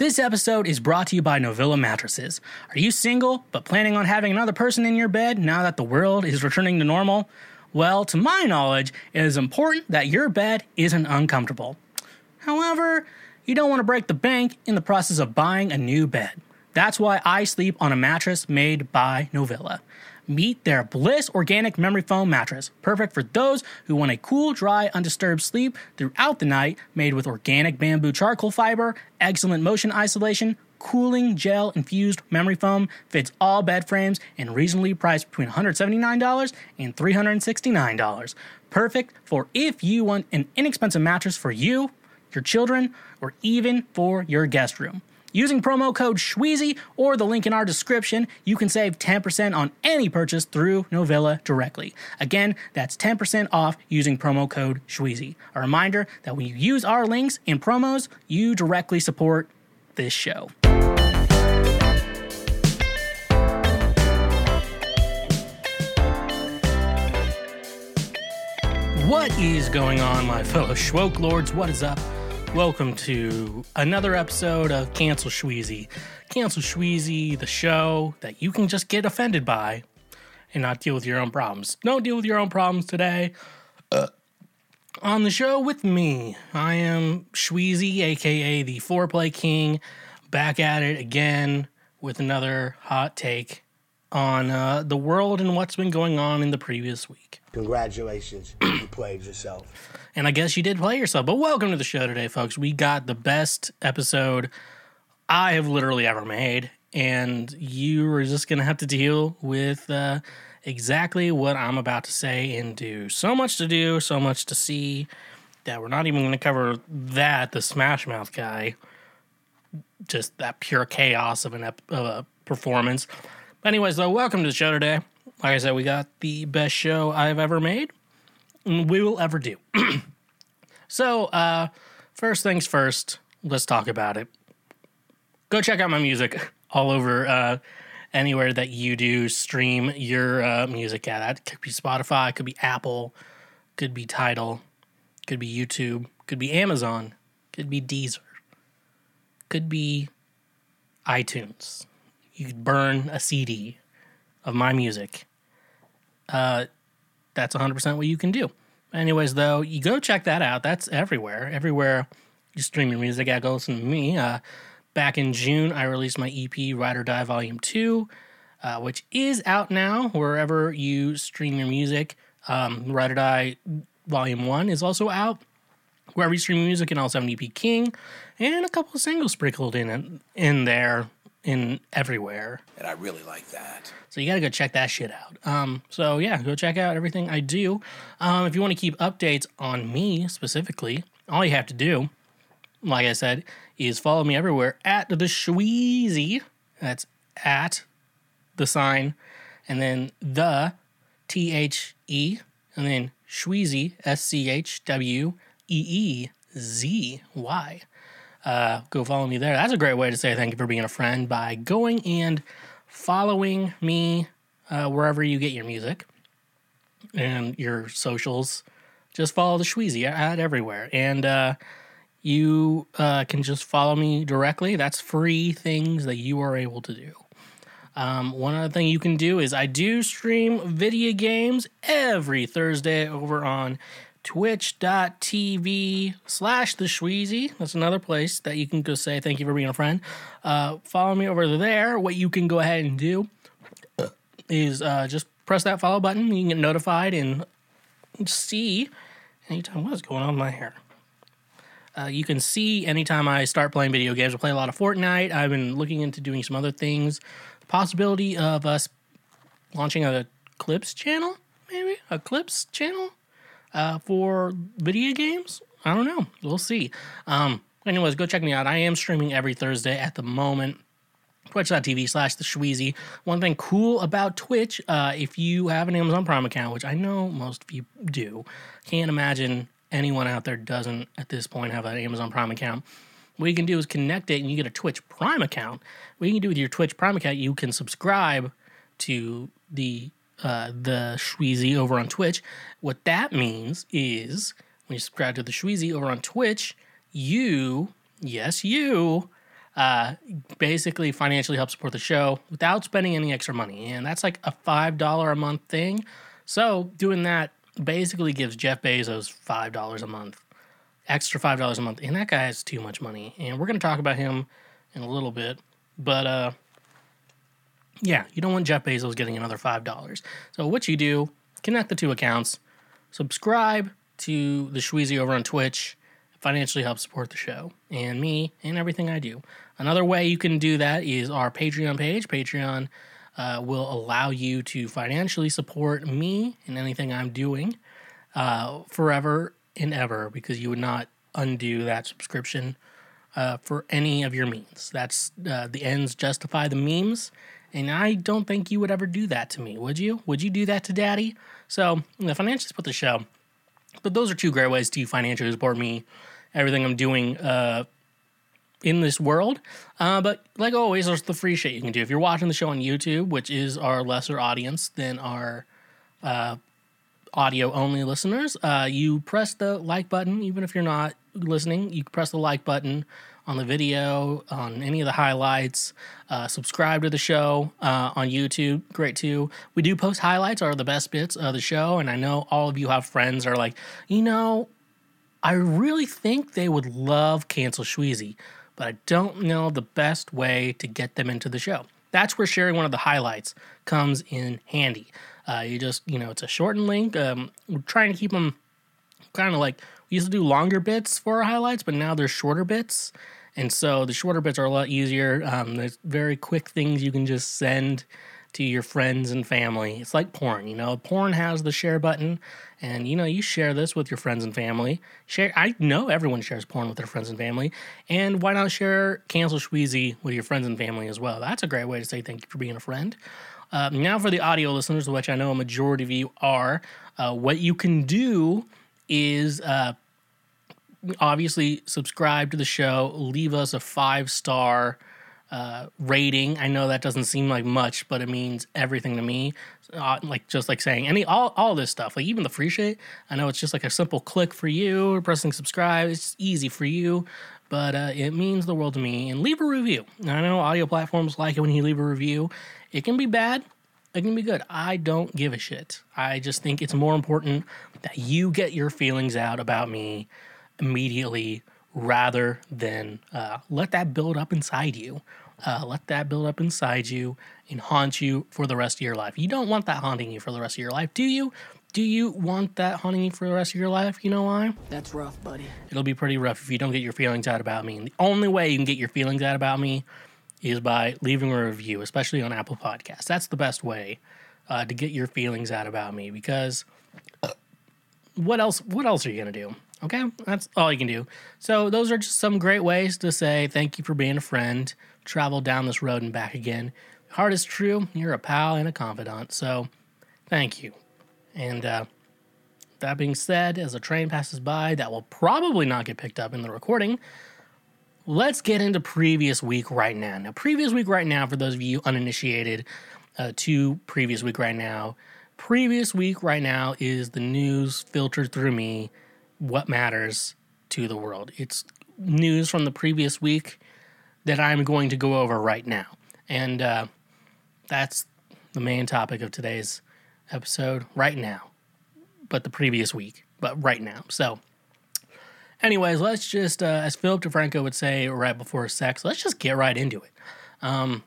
This episode is brought to you by Novilla Mattresses. Are you single but planning on having another person in your bed now that the world is returning to normal? Well, to my knowledge, it is important that your bed isn't uncomfortable. However, you don't want to break the bank in the process of buying a new bed. That's why I sleep on a mattress made by Novilla. Meet their Bliss Organic Memory Foam mattress, perfect for those who want a cool, dry, undisturbed sleep throughout the night, made with organic bamboo charcoal fiber, excellent motion isolation, cooling gel infused memory foam, fits all bed frames, and reasonably priced between $179 and $369. Perfect for if you want an inexpensive mattress for you, your children, or even for your guest room. Using promo code SHWEEZY or the link in our description, you can save 10% on any purchase through Novilla directly. Again, that's 10% off using promo code SHWEEZY. A reminder that when you use our links and promos, you directly support this show. What is going on, my fellow Schwoke Lords? What is up? Welcome to another episode of Cancel Shweezy. Cancel Shweezy, the show that you can just get offended by and not deal with your own problems. Don't deal with your own problems today. Uh, on the show with me, I am Shweezy, aka the Foreplay King, back at it again with another hot take on uh, the world and what's been going on in the previous week. Congratulations, you played yourself. And I guess you did play yourself. But welcome to the show today, folks. We got the best episode I have literally ever made. And you are just to have to deal with uh, exactly what I'm about to say and do. So much to do, so much to see that we're not even to cover that, the Smash Mouth guy. Just that pure chaos of an ep- of a performance. But anyways, though, welcome to the show today. Like I said, we got the best show I've ever made and we will ever do. so, uh, first things first, let's talk about it. Go check out my music all over uh, anywhere that you do stream your uh, music at. That could be Spotify, could be Apple, could be Tidal, could be YouTube, could be Amazon, could be Deezer, could be iTunes. You could burn a CD of my music. Uh, that's 100% what you can do. Anyways, though, you go check that out. That's everywhere. Everywhere you stream your music, I go listen to me. Uh, back in June, I released my EP, Ride or Die Volume 2, uh, which is out now wherever you stream your music. Um, Ride or Die Volume 1 is also out wherever you stream your music, and also have an EP King, and a couple of singles sprinkled in in there in everywhere. And I really like that. So you got to go check that shit out. Um, so yeah, go check out everything I do. Um, if you want to keep updates on me specifically, all you have to do, like I said, is follow me everywhere at the Shweezy. That's at the sign, and then the T H E, and then Shweezy S C H W E E Z Y uh, go follow me there. That's a great way to say thank you for being a friend by going and following me uh, wherever you get your music and your socials. Just follow the Shweezy ad everywhere. And uh, you uh, can just follow me directly. That's free things that you are able to do. Um, one other thing you can do is I do stream video games every Thursday over on twitch.tv slash the Shweezy. That's another place that you can go say thank you for being a friend. Uh, follow me over there. What you can go ahead and do is uh, just press that follow button. You can get notified and see anytime what's going on with my hair. Uh, you can see anytime I start playing video games. I play a lot of Fortnite. I've been looking into doing some other things. The possibility of us launching a Clips channel, maybe a Clips channel uh, for video games. I don't know. We'll see. Um, anyways, go check me out. I am streaming every Thursday at the moment. Twitch.tv slash the Shweezy. One thing cool about Twitch, uh, if you have an Amazon Prime account, which I know most of you do, can't imagine anyone out there doesn't at this point have an Amazon Prime account. What you can do is connect it and you get a Twitch Prime account. What you can do with your Twitch Prime account, you can subscribe to the uh, the Shweezy over on Twitch. What that means is when you subscribe to the Shweezy over on Twitch, you, yes, you, uh, basically financially help support the show without spending any extra money. And that's like a $5 a month thing. So doing that basically gives Jeff Bezos $5 a month, extra $5 a month. And that guy has too much money. And we're going to talk about him in a little bit. But uh, yeah, you don't want Jeff Bezos getting another $5. So what you do, connect the two accounts, subscribe to the Shweezy over on Twitch, financially help support the show and me and everything I do. Another way you can do that is our Patreon page. Patreon uh, will allow you to financially support me and anything I'm doing uh, forever and ever because you would not undo that subscription uh, for any of your means. That's uh, the ends justify the memes. And I don't think you would ever do that to me, would you? Would you do that to daddy? So, the financials put the show. But those are two great ways to financially support me everything I'm doing uh, in this world. Uh, but like always, there's the free shit you can do. If you're watching the show on YouTube, which is our lesser audience than our uh, audio only listeners, uh, you press the like button, even if you're not listening, you press the like button on the video, on any of the highlights. Uh, subscribe to the show uh, on YouTube. Great too. We do post highlights are the best bits of the show, and I know all of you have friends are like, you know, I really think they would love Cancel Shweezy, but I don't know the best way to get them into the show. That's where sharing one of the highlights comes in handy. Uh, you just, you know, it's a shortened link. Um, we're trying to keep them kind of like we used to do longer bits for our highlights, but now they're shorter bits. And so the shorter bits are a lot easier. Um, there's very quick things you can just send to your friends and family. It's like porn, you know. Porn has the share button, and you know you share this with your friends and family. Share. I know everyone shares porn with their friends and family, and why not share cancel Shweezy with your friends and family as well? That's a great way to say thank you for being a friend. Uh, now for the audio listeners, which I know a majority of you are, uh, what you can do is uh, obviously subscribe to the show, leave us a five star uh, rating. I know that doesn't seem like much, but it means everything to me. Uh, like just like saying any all all this stuff, like even the free shit. I know it's just like a simple click for you, pressing subscribe. It's easy for you, but uh, it means the world to me. And leave a review. I know audio platforms like it when you leave a review. It can be bad. It can be good. I don't give a shit. I just think it's more important that you get your feelings out about me immediately rather than uh, let that build up inside you. Uh, let that build up inside you and haunt you for the rest of your life. You don't want that haunting you for the rest of your life, do you? Do you want that haunting you for the rest of your life? You know why? That's rough, buddy. It'll be pretty rough if you don't get your feelings out about me. And the only way you can get your feelings out about me is by leaving a review, especially on Apple Podcasts. That's the best way uh, to get your feelings out about me because what else? What else are you gonna do? Okay, that's all you can do. So those are just some great ways to say thank you for being a friend. Travel down this road and back again. Heart is true. You're a pal and a confidant. So thank you. And uh, that being said, as a train passes by, that will probably not get picked up in the recording. Let's get into previous week right now. Now, previous week right now, for those of you uninitiated uh, to previous week right now, previous week right now is the news filtered through me what matters to the world. It's news from the previous week that I'm going to go over right now. And uh, that's the main topic of today's episode right now, but the previous week, but right now. So, anyways, let's just, uh, as Philip DeFranco would say right before sex, let's just get right into it. Um,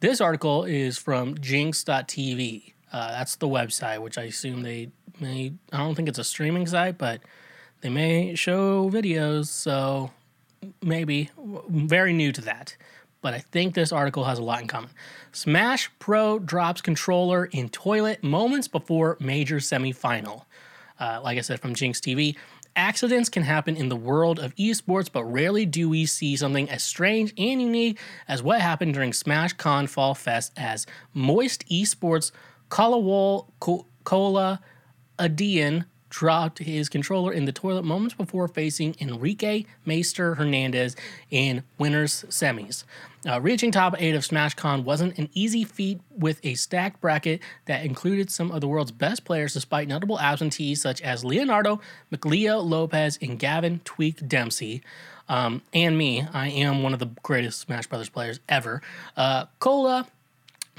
this article is from jinx.tv. Uh, that's the website, which I assume they may, I don't think it's a streaming site, but they may show videos, so maybe. Very new to that. But I think this article has a lot in common. Smash Pro drops controller in toilet moments before major semifinal. Uh, like I said from Jinx TV, accidents can happen in the world of esports, but rarely do we see something as strange and unique as what happened during Smash Con Fall Fest as Moist Esports Kalawol Kola Adian dropped his controller in the toilet moments before facing Enrique Maister Hernandez in winners semis. Uh, reaching top eight of SmashCon wasn't an easy feat with a stacked bracket that included some of the world's best players, despite notable absentees such as Leonardo, MkLeo Lopez, and Gavin Tweak Dempsey. Um, and me, I am one of the greatest Smash Brothers players ever. Uh, Cola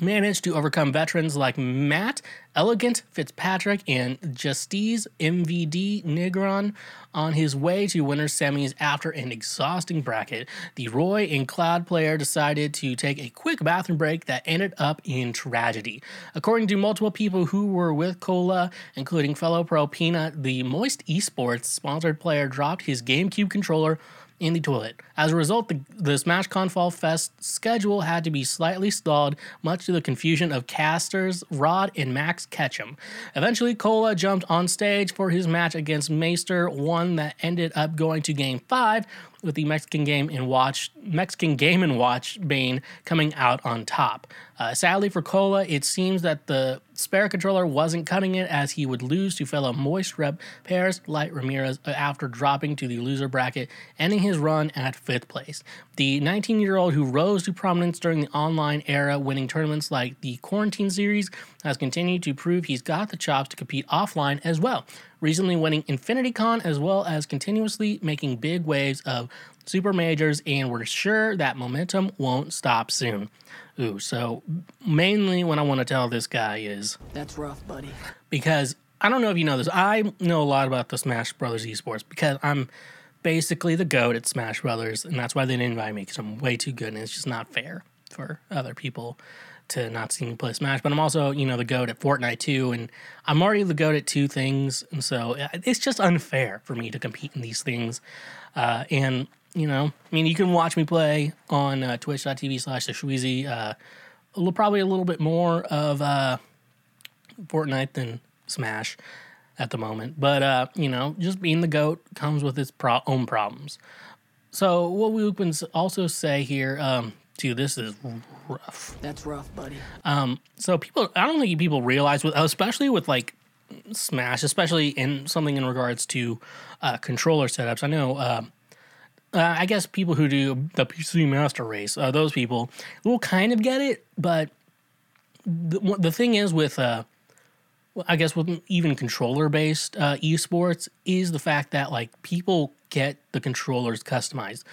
managed to overcome veterans like Matt, Elegant Fitzpatrick, and Justice MVD Negron on his way to winners semis after an exhausting bracket. The Roy and Cloud player decided to take a quick bathroom break that ended up in tragedy. According to multiple people who were with Cola, including fellow pro Peanut, the Moist Esports sponsored player dropped his GameCube controller in the toilet. As a result, the, the SmashCon Fall Fest schedule had to be slightly stalled, much to the confusion of casters Rod and Max Ketchum. Eventually, Cola jumped on stage for his match against Maister, one that ended up going to Game 5, with the Mexican Game and Watch Mexican Game and Watch Bane coming out on top. Uh, sadly for Cola, it seems that the spare controller wasn't cutting it as he would lose to fellow Moist rep Paris Light Ramirez after dropping to the loser bracket, ending his run at fifth place. The 19 year old who rose to prominence during the online era, winning tournaments like the Quarantine Series, has continued to prove he's got the chops to compete offline as well recently winning Infinity Con as well as continuously making big waves of super majors, and we're sure that momentum won't stop soon. Ooh, so mainly what I want to tell this guy is That's rough, buddy. because I don't know if you know this. I know a lot about the Smash Brothers esports because I'm basically the goat at Smash Brothers, and that's why they didn't invite me because I'm way too good, and it's just not fair for other people to not see me play Smash. But I'm also, you know, the goat at Fortnite too, and I'm already the goat at two things, and so uh, it's just unfair for me to compete in these things. Uh, and you know, I mean, you can watch me play on uh, Twitch.tv slash the. Uh, probably a little bit more of uh, Fortnite than Smash at the moment, but uh, you know, just being the goat comes with its pro- own problems. So what we can also say here, um, too, this is rough. That's rough, buddy. Um, so people, I don't think people realize, with especially with like Smash, especially in something in regards to uh, controller setups. I know. Uh, uh, I guess people who do the PC Master Race, uh, those people will kind of get it, but the, the thing is with, uh, I guess with even controller based uh, esports is the fact that like people get the controllers customized.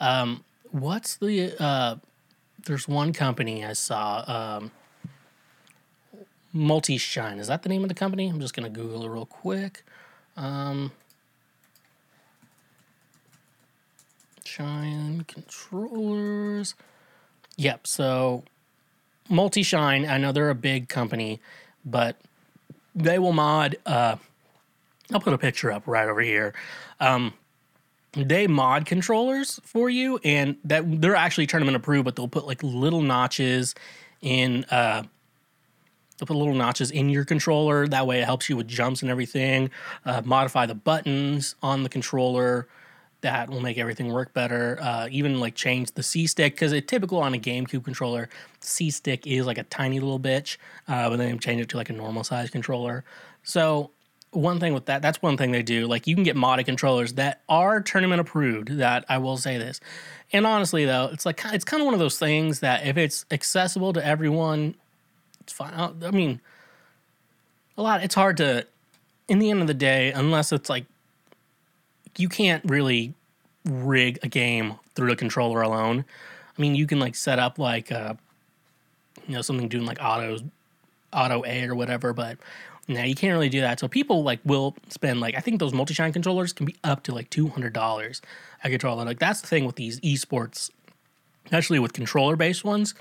Um, what's the uh, there's one company I saw, um, Multi Shine. Is that the name of the company? I'm just gonna Google it real quick. Um, Shine controllers. Yep. So Multi Shine. I know they're a big company, but they will mod. Uh, I'll put a picture up right over here. Um, they mod controllers for you, and that they're actually tournament approved, but they'll put like little notches in. Uh, they'll put little notches in your controller. That way, it helps you with jumps and everything. Uh, modify the buttons on the controller. That will make everything work better. Uh, even like change the C stick because it typical on a GameCube controller, C stick is like a tiny little bitch, uh, but then change it to like a normal size controller. So one thing with that, that's one thing they do. Like you can get modded controllers that are tournament approved. That I will say this. And honestly, though, it's like it's kind of one of those things that if it's accessible to everyone, it's fine. I mean, a lot. It's hard to. In the end of the day, unless it's like you can't really rig a game through a controller alone. I mean, you can like set up like uh, you know something doing like auto auto A or whatever, but now you can't really do that. So people like will spend like I think those multi shine controllers can be up to like two hundred dollars a controller. Like that's the thing with these esports, especially with controller based ones.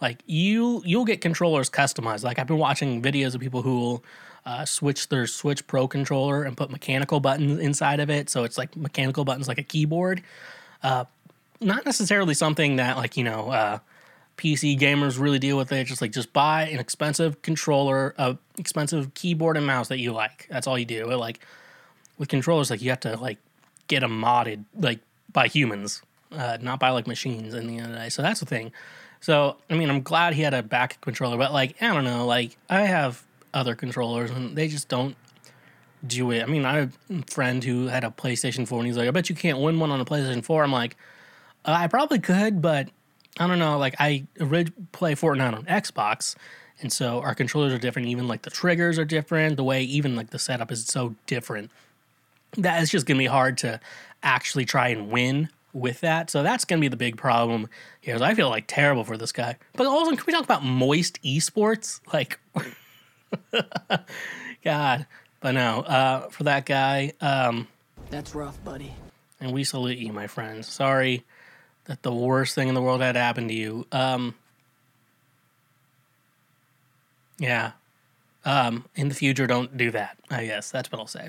Like you you'll get controllers customized. Like I've been watching videos of people who will uh, switch their Switch Pro controller and put mechanical buttons inside of it, so it's like mechanical buttons like a keyboard. Uh, not necessarily something that like you know uh, PC gamers really deal with it. Just like just buy an expensive controller, a expensive keyboard and mouse that you like. That's all you do. Like with controllers, like you have to like get them modded like by humans, uh, not by like machines. In the end of the day, so that's the thing. So I mean, I'm glad he had a back controller, but like I don't know, like I have other controllers and they just don't do it. I mean, I have a friend who had a PlayStation 4 and he's like, I bet you can't win one on a PlayStation 4. I'm like, uh, I probably could, but I don't know. Like, I play Fortnite on Xbox, and so our controllers are different. Even like the triggers are different. The way even like the setup is so different that it's just gonna be hard to actually try and win with that. So that's gonna be the big problem here. I feel like terrible for this guy. But also, can we talk about moist esports? Like, God. But no, uh, for that guy, um, That's rough, buddy. and we salute you, my friends. Sorry that the worst thing in the world had happened to you. Um, yeah. Um, in the future, don't do that. I guess that's what I'll say.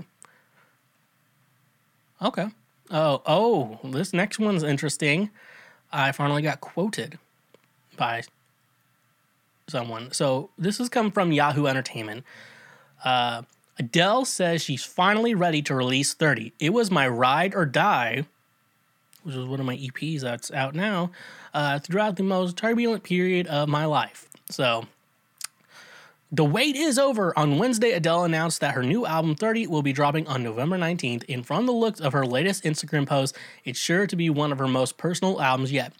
Okay. Oh, oh, this next one's interesting. I finally got quoted by someone. So this has come from Yahoo Entertainment. Uh, Adele says she's finally ready to release 30. It was my ride or die, which is one of my EPs that's out now, uh, throughout the most turbulent period of my life. So the wait is over. On Wednesday, Adele announced that her new album 30 will be dropping on November 19th, and from the looks of her latest Instagram post, it's sure to be one of her most personal albums yet.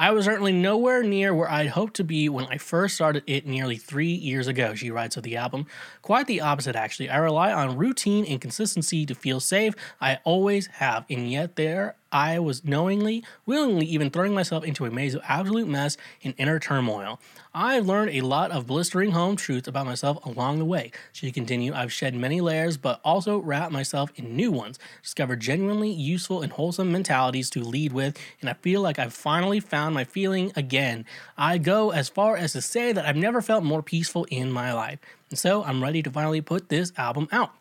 I was certainly nowhere near where I'd hoped to be when I first started it nearly three years ago, she writes of the album. Quite the opposite, actually. I rely on routine and consistency to feel safe. I always have, and yet there I was knowingly, willingly, even throwing myself into a maze of absolute mess and inner turmoil. I've learned a lot of blistering home truths about myself along the way. She continued, I've shed many layers, but also wrapped myself in new ones, discovered genuinely useful and wholesome mentalities to lead with, and I feel like I've finally found my feeling again. I go as far as to say that I've never felt more peaceful in my life. And so I'm ready to finally put this album out.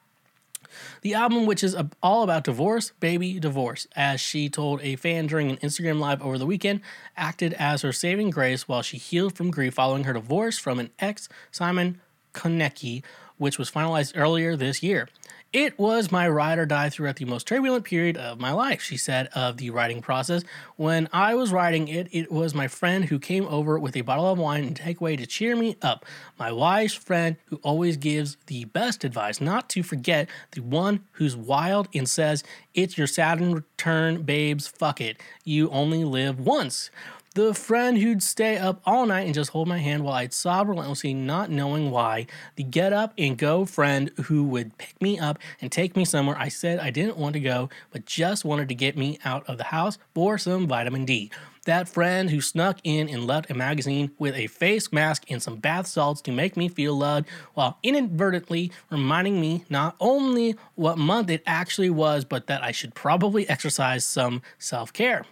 The album, which is all about divorce, baby, divorce, as she told a fan during an Instagram live over the weekend, acted as her saving grace while she healed from grief following her divorce from an ex, Simon Konecki, which was finalized earlier this year. It was my ride or die throughout the most turbulent period of my life, she said of the writing process. When I was writing it, it was my friend who came over with a bottle of wine and takeaway to cheer me up. My wise friend who always gives the best advice, not to forget the one who's wild and says, It's your Saturn return, babes, fuck it. You only live once the friend who'd stay up all night and just hold my hand while I'd sob relentlessly, not knowing why, the get up and go friend who would pick me up and take me somewhere I said I didn't want to go, but just wanted to get me out of the house for some vitamin D. That friend who snuck in and left a magazine with a face mask and some bath salts to make me feel loved while inadvertently reminding me not only what month it actually was, but that I should probably exercise some self care.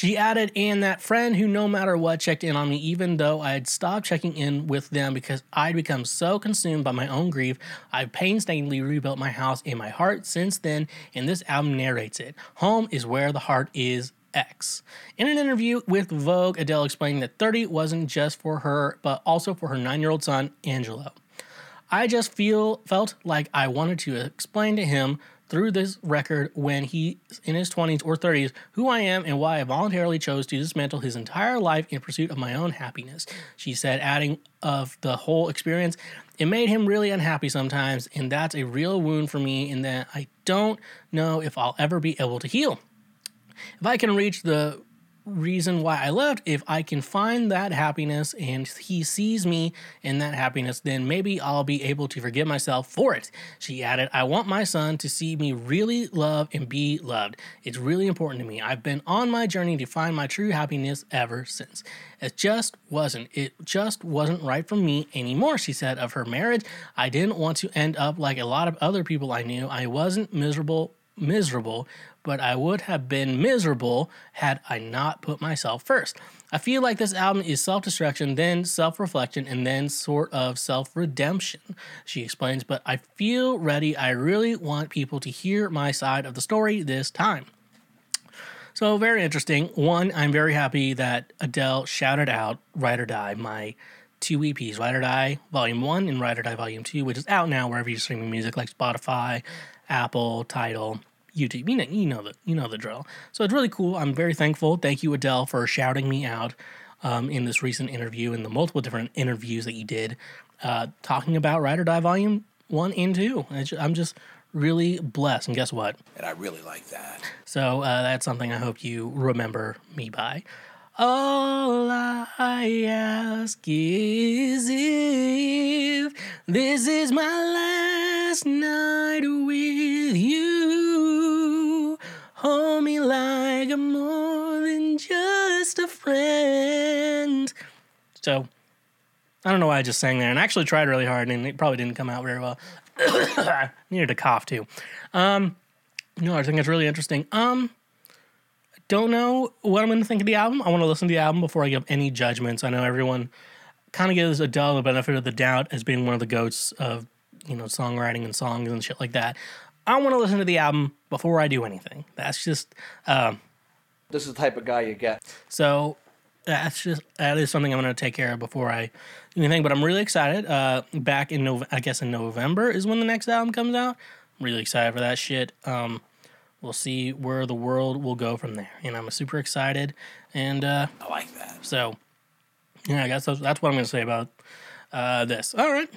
She added, and that friend who, no matter what, checked in on me, even though I had stopped checking in with them because I'd become so consumed by my own grief. I've painstakingly rebuilt my house and my heart since then, and this album narrates it. Home is where the heart is. X. In an interview with Vogue, Adele explained that 30 wasn't just for her, but also for her nine year old son, Angelo. I just feel felt like I wanted to explain to him through this record when he's in his 20s or 30s who I am and why I voluntarily chose to dismantle his entire life in pursuit of my own happiness. She said, adding of the whole experience, it made him really unhappy sometimes, and that's a real wound for me in that I don't know if I'll ever be able to heal. If I can reach the reason why I left, if I can find that happiness and he sees me in that happiness, then maybe I'll be able to forgive myself for it. She added, I want my son to see me really love and be loved. It's really important to me. I've been on my journey to find my true happiness ever since. It just wasn't. It just wasn't right for me anymore, she said of her marriage. I didn't want to end up like a lot of other people I knew. I wasn't miserable miserable, but I would have been miserable had I not put myself first. I feel like this album is self destruction, then self reflection, and then sort of self redemption, she explains. But I feel ready. I really want people to hear my side of the story this time. So, very interesting. One, I'm very happy that Adele shouted out Ride or Die, my two EPs, Ride or Die Volume 1 and Ride or Die Volume 2, which is out now wherever you're streaming music like Spotify, Apple, Tidal, YouTube. You know, you know the you know the drill. So it's really cool. I'm very thankful. Thank you, Adele, for shouting me out um, in this recent interview and the multiple different interviews that you did, uh, talking about Ride or Die Volume one and two. I'm just really blessed. And guess what? And I really like that. So uh, that's something I hope you remember me by. All I ask is if this is my last night with you. Hold me like I'm more than just a friend. So I don't know why I just sang there, and I actually tried really hard, and it probably didn't come out very well. I Needed to cough too. Um, no, I think it's really interesting. Um, don't know what I'm going to think of the album. I want to listen to the album before I give any judgments. I know everyone kind of gives Adele the benefit of the doubt as being one of the goats of you know songwriting and songs and shit like that. I want to listen to the album before I do anything. That's just um, This is the type of guy you get. so that's just that is something I'm going to take care of before I do anything. But I'm really excited. Uh, back in Nov- I guess in November is when the next album comes out. I'm really excited for that shit. Um, we'll see where the world will go from there, and I'm super excited. And uh, I like that. so, yeah, I guess that's, that's what I'm going to say about uh, this. All right.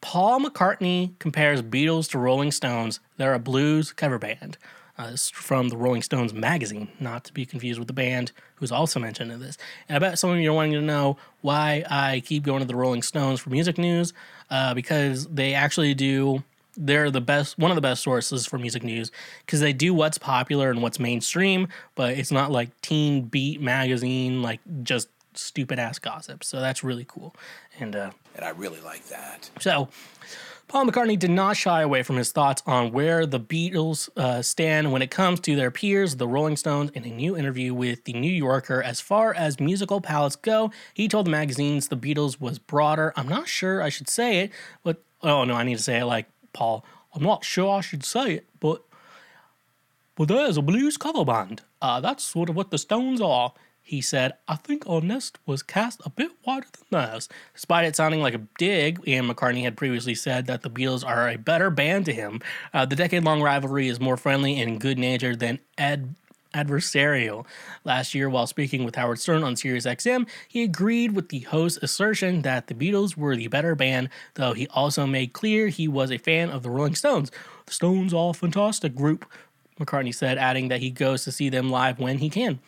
Paul McCartney compares Beatles to Rolling Stones. They're a blues cover band. Uh, this from the Rolling Stones magazine, not to be confused with the band who's also mentioned in this. And I bet some of you are wanting to know why I keep going to the Rolling Stones for music news, uh, because they actually do. They're the best, one of the best sources for music news, because they do what's popular and what's mainstream, but it's not like Teen Beat magazine, like just stupid ass gossip. So that's really cool. And uh, And I really like that. so, Paul McCartney did not shy away from his thoughts on where the Beatles uh, stand when it comes to their peers, the Rolling Stones, in a new interview with The New Yorker. As far as musical palettes go, he told the magazines the Beatles was broader. I'm not sure I should say it, but oh no, I need to say it like Paul. I'm not sure I should say it, but but there's a blues cover band. Uh, that's sort of what the Stones are. He said, I think our nest was cast a bit wider than theirs. Despite it sounding like a dig, Ian McCartney had previously said that the Beatles are a better band to him. Uh, the decade long rivalry is more friendly and good natured than Ed adversarial. Last year, while speaking with Howard Stern on Sirius XM, he agreed with the host's assertion that the Beatles were the better band, though he also made clear he was a fan of the Rolling Stones. The Stones are a fantastic group, McCartney said, adding that he goes to see them live when he can.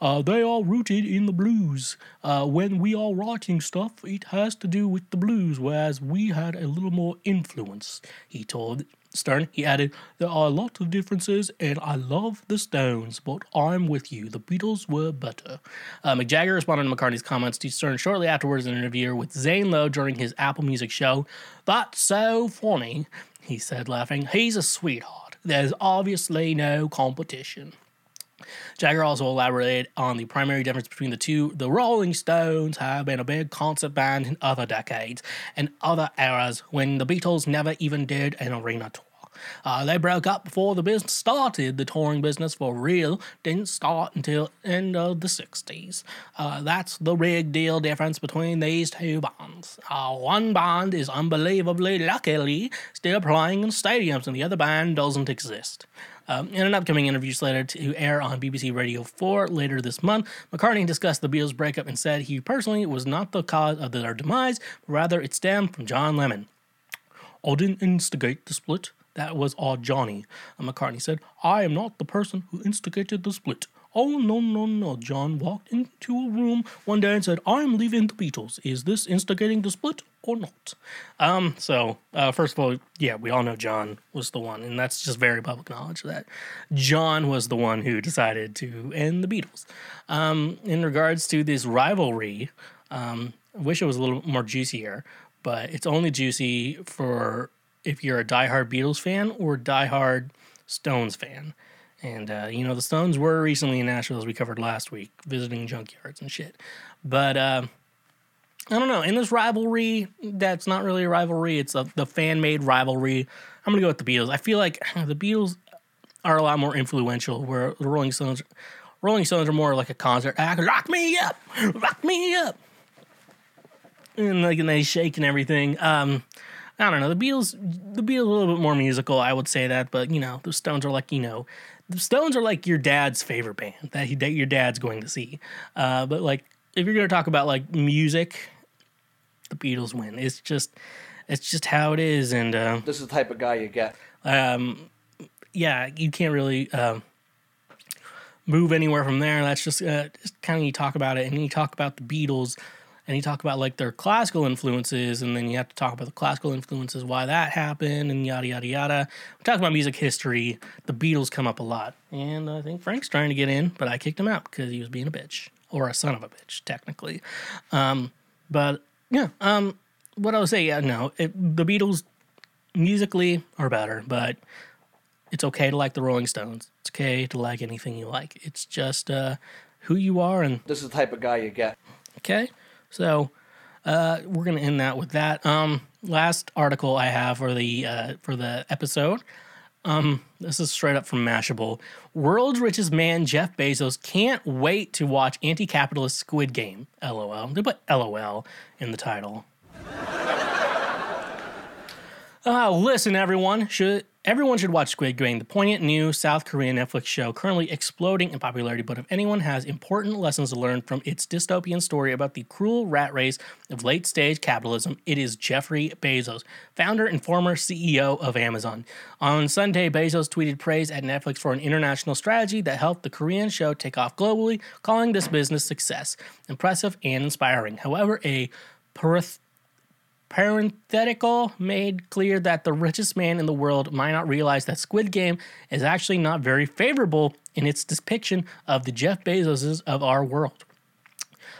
Uh, they are rooted in the blues. Uh, when we are writing stuff, it has to do with the blues, whereas we had a little more influence, he told Stern. He added, There are lots of differences, and I love the Stones, but I'm with you. The Beatles were better. Uh, Mick Jagger responded to McCartney's comments to Stern shortly afterwards in an interview with Zane Lowe during his Apple Music show. That's so funny, he said, laughing. He's a sweetheart. There's obviously no competition. Jagger also elaborated on the primary difference between the two. The Rolling Stones have been a big concert band in other decades and other eras when the Beatles never even did an arena tour. Uh, they broke up before the business started. The touring business for real didn't start until end of the 60s. Uh, that's the big deal difference between these two bands. Uh, one band is unbelievably luckily still playing in stadiums, and the other band doesn't exist. Um, in an upcoming interview slated to air on BBC Radio 4 later this month, McCartney discussed the Beatles' breakup and said he personally was not the cause of their demise, but rather it stemmed from John Lennon. I didn't instigate the split. That was all Johnny. And McCartney said, I am not the person who instigated the split. Oh, no, no, no. John walked into a room one day and said, I'm leaving the Beatles. Is this instigating the split or not? Um, so, uh, first of all, yeah, we all know John was the one, and that's just very public knowledge that John was the one who decided to end the Beatles. Um, in regards to this rivalry, um, I wish it was a little more juicier, but it's only juicy for if you're a diehard Beatles fan or diehard Stones fan. And, uh, you know, the Stones were recently in Nashville, as we covered last week, visiting junkyards and shit. But, uh, I don't know. In this rivalry, that's not really a rivalry. It's a, the fan made rivalry. I'm to go with the Beatles. I feel like the Beatles are a lot more influential, where the Rolling Stones, Rolling Stones are more like a concert act. Rock me up! Rock me up! And like, and they shake and everything. Um, I don't know. The Beatles, the Beatles, are a little bit more musical. I would say that, but you know, the Stones are like you know, the Stones are like your dad's favorite band that he that your dad's going to see. Uh, but like, if you're going to talk about like music, the Beatles win. It's just it's just how it is, and uh, This is the type of guy you get. um, yeah, you can't really um, move anywhere from there. That's just, uh, just kind of you talk about it, and you talk about the Beatles, and you talk about like their classical influences, and then you have to talk about the classical influences, why that happened, and yada yada yada. We talk about music history. The Beatles come up a lot, and I think Frank's trying to get in, but I kicked him out because he was being a bitch or a son of a bitch, technically. Um, but yeah, um, what I would say, yeah, no, it, the Beatles musically are better, but it's okay to like the Rolling Stones. It's okay to like anything you like. It's just uh, who you are, and This is the type of guy you get. okay. So uh, we're gonna end that with that. Um, last article I have for the uh, for the episode. Um, this is straight up from Mashable. World's richest man Jeff Bezos can't wait to watch anti-capitalist Squid Game. LOL. They put LOL in the title. Uh, listen, everyone. Should everyone should watch Squid Game, the poignant new South Korean Netflix show currently exploding in popularity. But if anyone has important lessons to learn from its dystopian story about the cruel rat race of late stage capitalism, it is Jeffrey Bezos, founder and former CEO of Amazon. On Sunday, Bezos tweeted praise at Netflix for an international strategy that helped the Korean show take off globally, calling this business success impressive and inspiring. However, a parith- parenthetical made clear that the richest man in the world might not realize that Squid Game is actually not very favorable in its depiction of the Jeff Bezoses of our world.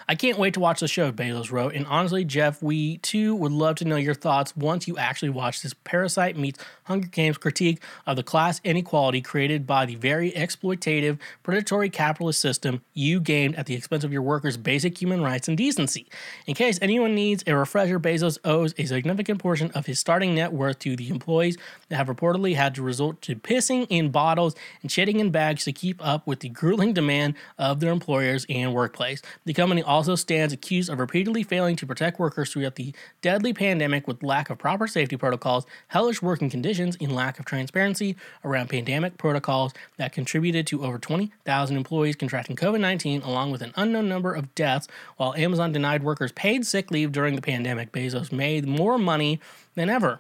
I can't wait to watch the show, Bezos wrote. And honestly, Jeff, we too would love to know your thoughts once you actually watch this Parasite meets Hunger Games critique of the class inequality created by the very exploitative, predatory capitalist system you gained at the expense of your workers' basic human rights and decency. In case anyone needs a refresher, Bezos owes a significant portion of his starting net worth to the employees that have reportedly had to resort to pissing in bottles and shitting in bags to keep up with the grueling demand of their employers and workplace. The company also stands accused of repeatedly failing to protect workers throughout the deadly pandemic with lack of proper safety protocols, hellish working conditions, and lack of transparency around pandemic protocols that contributed to over 20,000 employees contracting COVID 19, along with an unknown number of deaths. While Amazon denied workers paid sick leave during the pandemic, Bezos made more money than ever.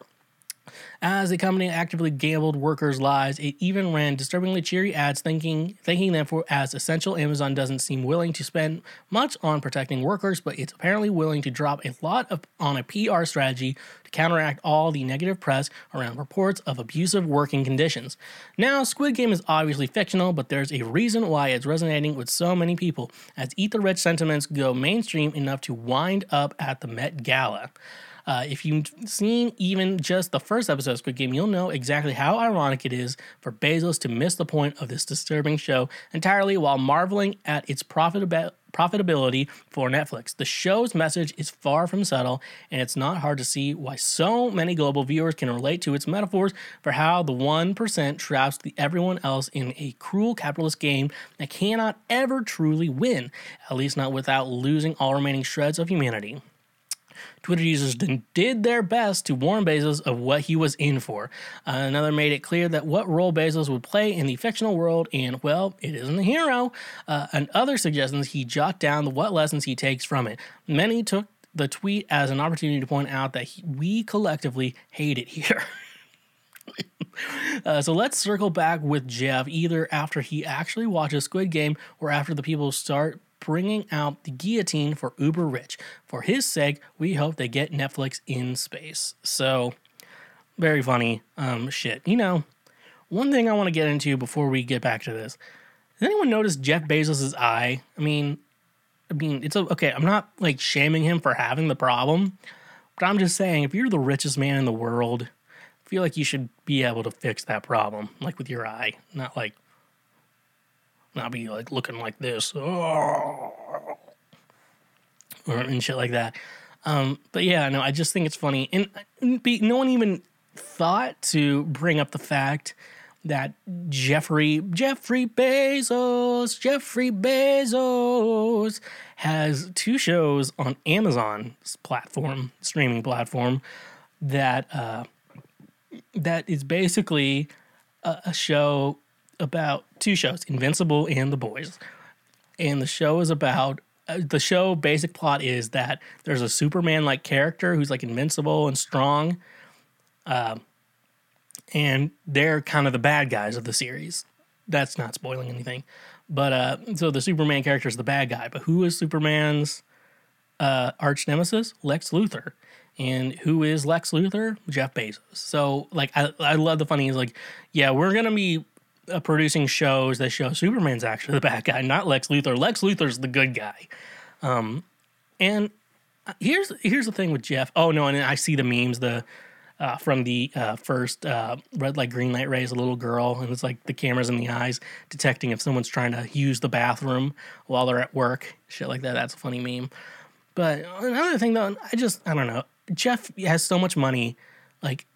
As the company actively gambled workers' lives, it even ran disturbingly cheery ads thanking, thanking them for as essential. Amazon doesn't seem willing to spend much on protecting workers, but it's apparently willing to drop a lot of, on a PR strategy to counteract all the negative press around reports of abusive working conditions. Now, Squid Game is obviously fictional, but there's a reason why it's resonating with so many people, as Eat the Rich sentiments go mainstream enough to wind up at the Met Gala. Uh, if you've seen even just the first episode of Squid Game, you'll know exactly how ironic it is for Bezos to miss the point of this disturbing show entirely while marveling at its profitability profitability for Netflix. The show's message is far from subtle, and it's not hard to see why so many global viewers can relate to its metaphors for how the 1% traps the everyone else in a cruel capitalist game that cannot ever truly win, at least not without losing all remaining shreds of humanity. Twitter users did their best to warn Bezos of what he was in for. Uh, another made it clear that what role Bezos would play in the fictional world, and well, it isn't a hero. Uh, and other suggestions he jot down the what lessons he takes from it. Many took the tweet as an opportunity to point out that he, we collectively hate it here. Uh, so let's circle back with Jeff either after he actually watches Squid Game or after the people start bringing out the guillotine for Uber Rich. For his sake, we hope they get Netflix in space. So, very funny um, shit. You know, one thing I want to get into before we get back to this. Has anyone noticed Jeff Bezos' eye? I mean, I mean, it's okay. I'm not like shaming him for having the problem, but I'm just saying if you're the richest man in the world, I feel like you should be able to fix that problem, like with your eye, not like not be like looking like this and shit like that. Um, but yeah, no, I just think it's funny, and be, no one even thought to bring up the fact that Jeffrey Jeffrey Bezos Jeffrey Bezos has two shows on Amazon's platform streaming platform that uh, that is basically a, a show about two shows, Invincible and The Boys. And the show is about uh, the show basic plot is that there's a Superman like character who's like invincible and strong, uh, and they're kind of the bad guys of the series. That's not spoiling anything, but uh, so the Superman character is the bad guy. But who is Superman's uh, arch nemesis? Lex Luthor. And who is Lex Luthor? Jeff Bezos. So like I, I love the funny is like, yeah, we're gonna be uh, producing shows that show Superman's actually the bad guy, not Lex Luthor. Lex Luthor's the good guy. Um, and uh, here's here's the thing with Jeff. Oh no, and I see the memes the uh, from the uh, first uh, red light green light rays, a little girl, and it's like the cameras in the eyes detecting if someone's trying to use the bathroom while they're at work, shit like that. That's a funny meme. But another thing though, I just I don't know. Jeff has so much money, like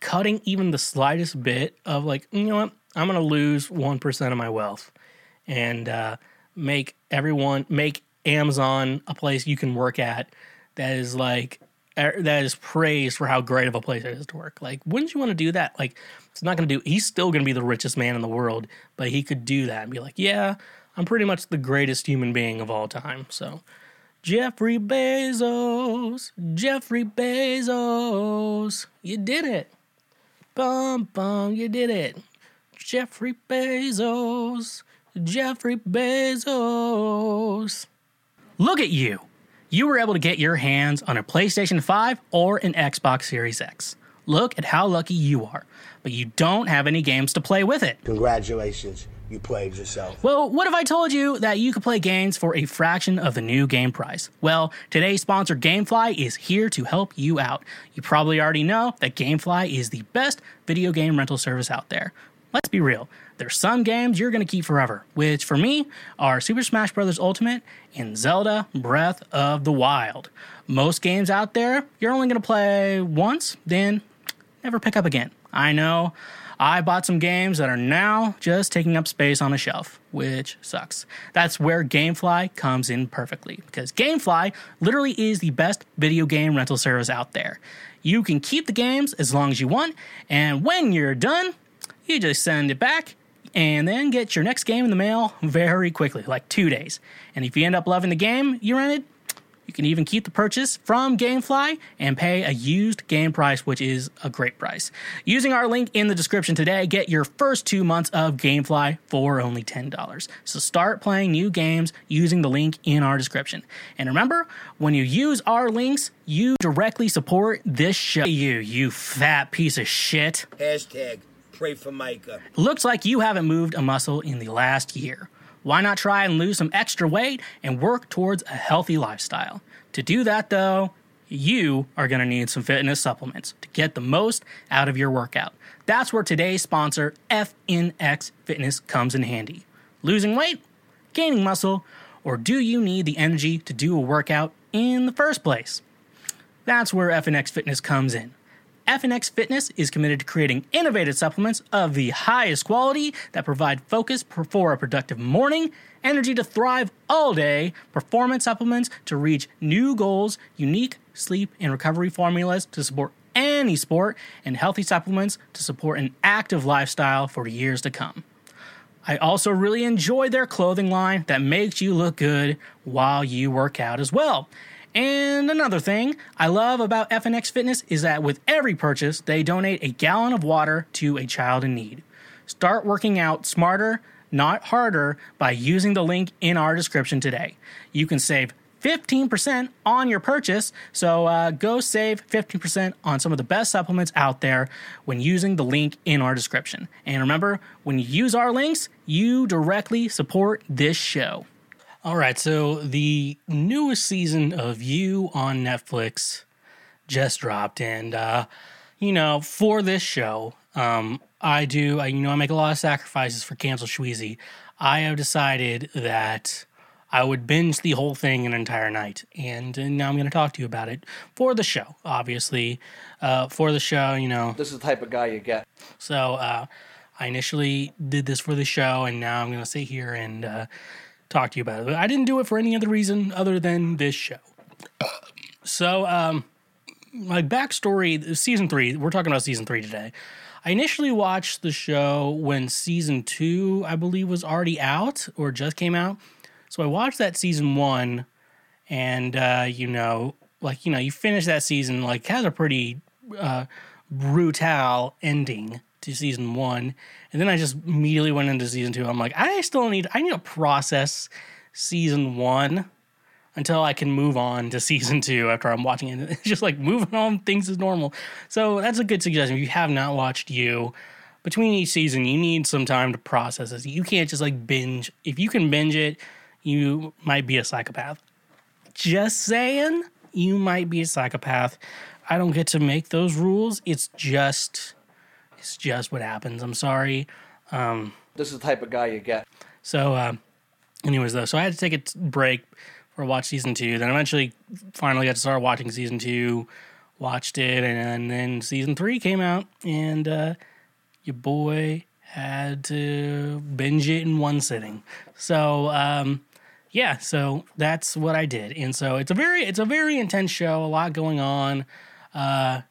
cutting even the slightest bit of like, you know what, I'm gonna lose one percent of my wealth, and uh, make everyone make Amazon a place you can work at that is like er, that is praised for how great of a place it is to work. Like, wouldn't you want to do that? Like, it's not going to do. He's still going to be the richest man in the world, but he could do that and be like, yeah, I'm pretty much the greatest human being of all time. So, Jeffrey Bezos, Jeffrey Bezos, you did it. Bum bum, you did it. Jeffrey Bezos, Jeffrey Bezos. Look at you. You were able to get your hands on a PlayStation 5 or an Xbox Series X. Look at how lucky you are, but you don't have any games to play with it. Congratulations, you played yourself. Well, what if I told you that you could play games for a fraction of the new game price? Well, today's sponsor, Gamefly, is here to help you out. You probably already know that Gamefly is the best video game rental service out there. Let's be real. There's some games you're going to keep forever, which for me are Super Smash Bros. Ultimate and Zelda Breath of the Wild. Most games out there, you're only going to play once, then never pick up again. I know. I bought some games that are now just taking up space on a shelf, which sucks. That's where Gamefly comes in perfectly because Gamefly literally is the best video game rental service out there. You can keep the games as long as you want, and when you're done, you just send it back and then get your next game in the mail very quickly, like two days. And if you end up loving the game you rented, you can even keep the purchase from Gamefly and pay a used game price, which is a great price. Using our link in the description today, get your first two months of Gamefly for only $10. So start playing new games using the link in our description. And remember, when you use our links, you directly support this show. You, you fat piece of shit. Hashtag pray for Micah. Looks like you haven't moved a muscle in the last year. Why not try and lose some extra weight and work towards a healthy lifestyle? To do that, though, you are going to need some fitness supplements to get the most out of your workout. That's where today's sponsor, FNX Fitness, comes in handy. Losing weight? Gaining muscle? Or do you need the energy to do a workout in the first place? That's where FNX Fitness comes in. FNX Fitness is committed to creating innovative supplements of the highest quality that provide focus for a productive morning, energy to thrive all day, performance supplements to reach new goals, unique sleep and recovery formulas to support any sport, and healthy supplements to support an active lifestyle for years to come. I also really enjoy their clothing line that makes you look good while you work out as well. And another thing I love about FNX Fitness is that with every purchase, they donate a gallon of water to a child in need. Start working out smarter, not harder, by using the link in our description today. You can save 15% on your purchase, so uh, go save 15% on some of the best supplements out there when using the link in our description. And remember, when you use our links, you directly support this show. All right, so the newest season of You on Netflix just dropped, and uh, you know, for this show, um, I do, I, you know, I make a lot of sacrifices for Cancel Shweezy. I have decided that I would binge the whole thing an entire night, and, and now I'm going to talk to you about it for the show. Obviously, uh, for the show, you know, This is the type of guy you get. so uh, I initially did this for the show, and now I'm going to sit here and uh, talk to you about it. I didn't do it for any other reason other than this show. So, um, my backstory, season three, we're talking about season three today. I initially watched the show when season two, I believe, was already out or just came out. So I watched that season one, and uh, you know, like you know, you finish that season like has a pretty uh, brutal ending to season one, and then I just immediately went into season two. I'm like, I still need I need to process season one until I can move on to season two after I'm watching it. It's just like moving on things is normal. So that's a good suggestion. If you have not watched you, between each season, you need some time to process this. You can't just like binge. If you can binge it, you might be a psychopath. Just saying, you might be a psychopath. I don't get to make those rules. It's just, it's just what happens. I'm sorry. This is the type of guy you get. So, uh, anyways, though, so I had to take a t- break for watch season two. Then eventually, finally got to start watching season two. Watched it, and then season three came out, and uh, your boy had to binge it in one sitting. So, um, yeah, so that's what I did, and so it's a very it's a very intense show. A lot going on. Uh,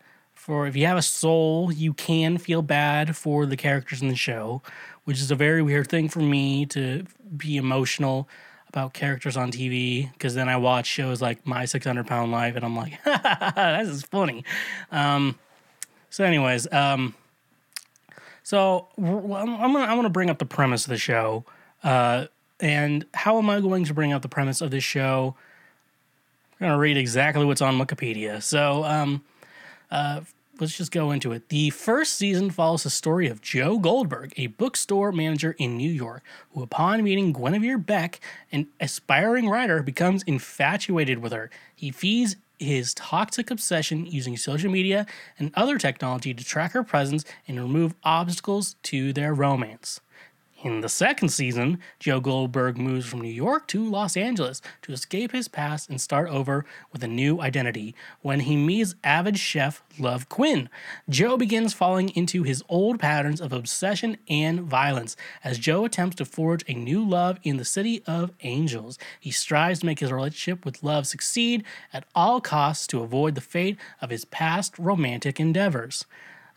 for if you have a soul, you can feel bad for the characters in the show, which is a very weird thing for me to be emotional about characters on TV. Because then I watch shows like My Six Hundred Pound Life, and I'm like, this is funny. Um, so, anyways, um, so I'm gonna I'm gonna bring up the premise of the show. Uh, and how am I going to bring up the premise of this show? I'm gonna read exactly what's on Wikipedia. So, um, uh, let's just go into it. The first season follows the story of Joe Goldberg, a bookstore manager in New York, who, upon meeting Guinevere Beck, an aspiring writer, becomes infatuated with her. He feeds his toxic obsession using social media and other technology to track her presence and remove obstacles to their romance. In the second season, Joe Goldberg moves from New York to Los Angeles to escape his past and start over with a new identity. When he meets avid chef Love Quinn, Joe begins falling into his old patterns of obsession and violence. As Joe attempts to forge a new love in the city of angels, he strives to make his relationship with Love succeed at all costs to avoid the fate of his past romantic endeavors.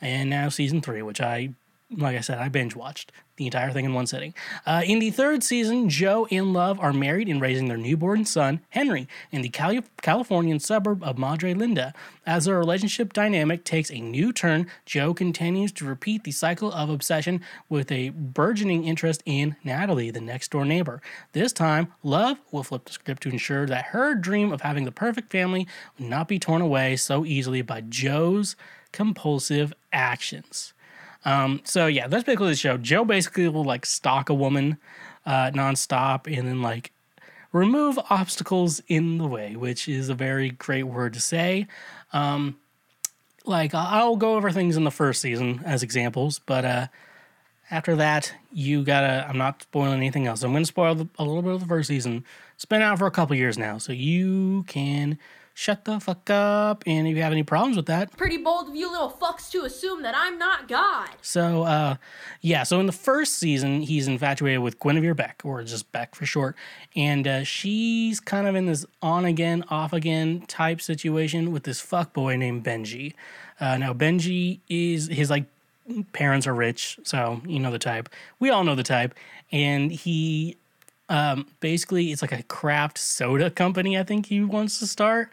And now season three, which I like I said, I binge watched the entire thing in one sitting. Uh, in the third season, Joe and Love are married and raising their newborn son, Henry, in the Cali- Californian suburb of Madre Linda. As their relationship dynamic takes a new turn, Joe continues to repeat the cycle of obsession with a burgeoning interest in Natalie, the next door neighbor. This time, Love will flip the script to ensure that her dream of having the perfect family will not be torn away so easily by Joe's compulsive actions. Um, so yeah, that's basically the show. Joe basically will like stalk a woman uh, nonstop and then like remove obstacles in the way, which is a very great word to say. Um, like I'll go over things in the first season as examples, but uh, after that, you gotta. I'm not spoiling anything else. I'm gonna spoil the, a little bit of the first season. It's been out for a couple years now, so you can shut the fuck up. And if you have any problems with that, Pretty bold of you little fucks to assume that I'm not God. So, uh, yeah, so in the first season, he's infatuated with Guinevere Beck, or just Beck for short, and uh, she's kind of in this on again, off again type situation with this fuck boy named Benji. Uh, now, Benji is his like parents are rich, so you know the type. We all know the type, and he um, basically it's like a craft soda company. I think he wants to start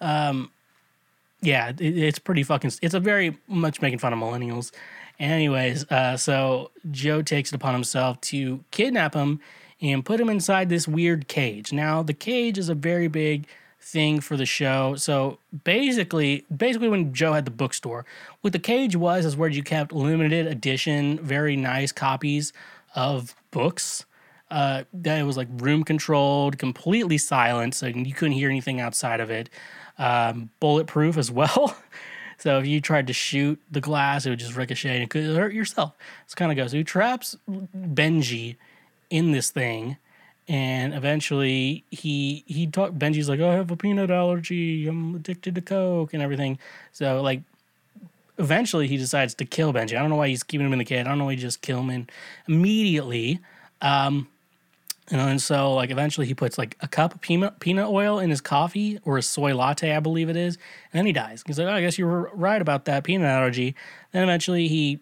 Um, yeah, it, it's pretty fucking. It's a very much making fun of millennials. Anyways, uh, so Joe takes it upon himself to kidnap him and put him inside this weird cage. Now, the cage is a very big thing for the show. So basically, basically, when Joe had the bookstore, what the cage was is where you kept limited edition, very nice copies of books uh, that it was like room controlled, completely silent, so you couldn't hear anything outside of it. Um, bulletproof as well. so if you tried to shoot the glass, it would just ricochet and it could hurt yourself. It's kind of goes. He traps Benji in this thing, and eventually he he talk. Benji's like, "Oh, I have a peanut allergy. I'm addicted to Coke and everything." So like eventually he decides to kill Benji. I don't know why he's keeping him in the cage. I don't know why he just kill him in immediately. Um, you know, and so like eventually he puts like a cup of peanut oil in his coffee or his soy latte, I believe it is, and then he dies. He's like, oh, I guess you were right about that peanut allergy. Then eventually he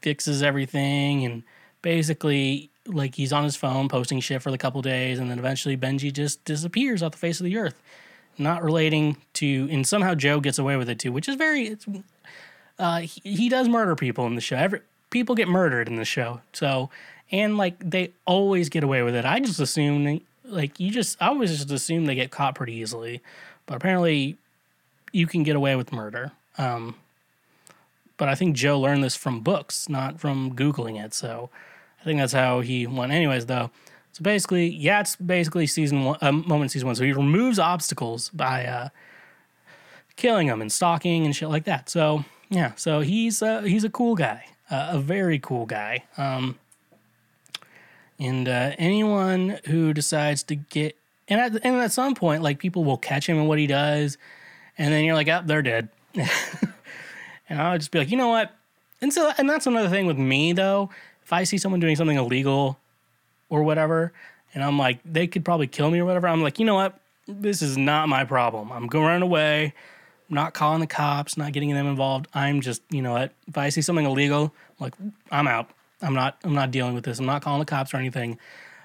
fixes everything and basically like he's on his phone posting shit for a couple days, and then eventually Benji just disappears off the face of the earth, not relating to, and somehow Joe gets away with it too, which is very. It's, uh, he, he does murder people in the show. Every people get murdered in the show, so and like they always get away with it. I just assume like you just I always just assume they get caught pretty easily, but apparently you can get away with murder. Um, but I think Joe learned this from books, not from googling it. So I think that's how he won. Anyways, though, so basically, yeah, it's basically season one, uh, moment season one. So he removes obstacles by uh, killing them and stalking and shit like that. So yeah, so he's uh, he's a cool guy, uh, a very cool guy. Um, and uh, anyone who decides to get and at, and at some point, like people will catch him in what he does, and then you're like, oh, they're dead. and I'll just be like, you know what? And so, and that's another thing with me though. If I see someone doing something illegal or whatever, and I'm like, they could probably kill me or whatever, I'm like, you know what? This is not my problem. I'm going away. I'm not calling the cops, not getting them involved. I'm just, you know what? If I see something illegal, I'm like, I'm out. I'm not. I'm not dealing with this. I'm not calling the cops or anything.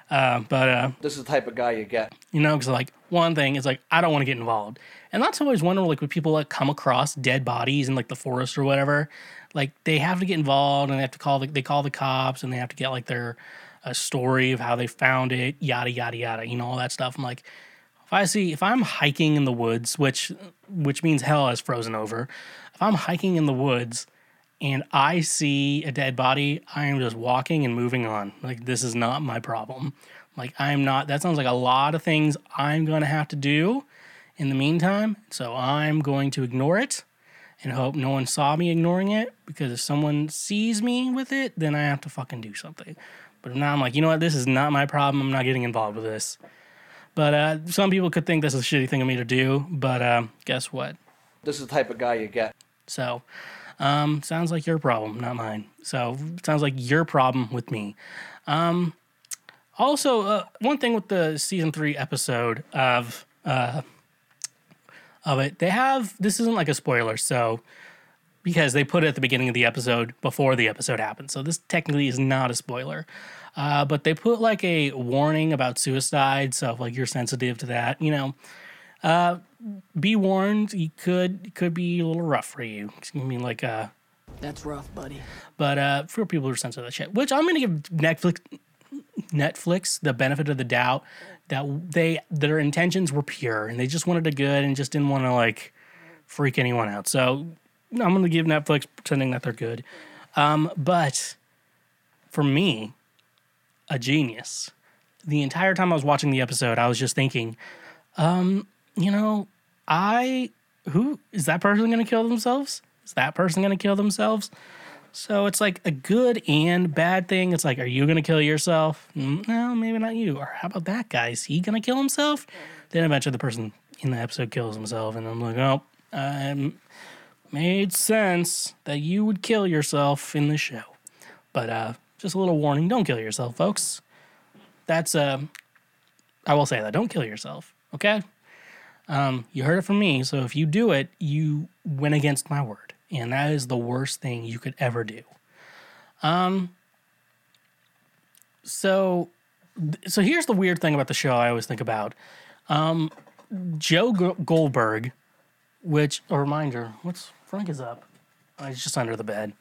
Uh, but uh, This is the type of guy you get. you know, because like one thing is like I don't want to get involved, and that's always wonder like when people like come across dead bodies in like the forest or whatever, like they have to get involved and they have to call the, they call the cops and they have to get like their a story of how they found it, yada yada yada, you know all that stuff. I'm like, if I see if I'm hiking in the woods, which which means hell has frozen over, if I'm hiking in the woods and I see a dead body, I am just walking and moving on. Like this is not my problem. Like I'm not. That sounds like a lot of things I'm going to have to do in the meantime. So I'm going to ignore it and hope no one saw me ignoring it. Because if someone sees me with it, then I have to fucking do something. But now I'm like, you know what? This is not my problem. I'm not getting involved with this. But uh, some people could think this is a shitty thing of me to do. But uh, guess what? This is the type of guy you get. So, um, sounds like your problem, not mine. So, sounds like your problem with me. Um, also, uh, one thing with the season three episode of uh, of it, they have this isn't like a spoiler, so because they put it at the beginning of the episode before the episode happened, so this technically is not a spoiler. Uh, but they put like a warning about suicide, so if like you're sensitive to that, you know, uh, be warned. You could it could be a little rough for you. I mean, like uh, That's rough, buddy. but uh, for people who are sensitive to that shit, which I'm gonna give Netflix Netflix the benefit of the doubt that they their intentions were pure and they just wanted a good and just didn't want to like freak anyone out. So I'm gonna give Netflix pretending that they're good. Um, but for me, a genius. The entire time I was watching the episode, I was just thinking, um, you know, I who is that person going to kill themselves? Is that person going to kill themselves? So it's like a good and bad thing. It's like, are you going to kill yourself? Mm, No, maybe not you. Or how about that guy? Is he going to kill himself? Then eventually the person in the episode kills himself, and I'm like, oh, um, made sense that you would kill yourself in the show. But uh, just a little warning: don't kill yourself, folks. That's uh, I will say that. Don't kill yourself. Okay. Um, you heard it from me. So if you do it, you went against my word, and that is the worst thing you could ever do. Um. So, so here's the weird thing about the show. I always think about, um, Joe Go- Goldberg, which a reminder. What's Frank is up? Oh, he's just under the bed.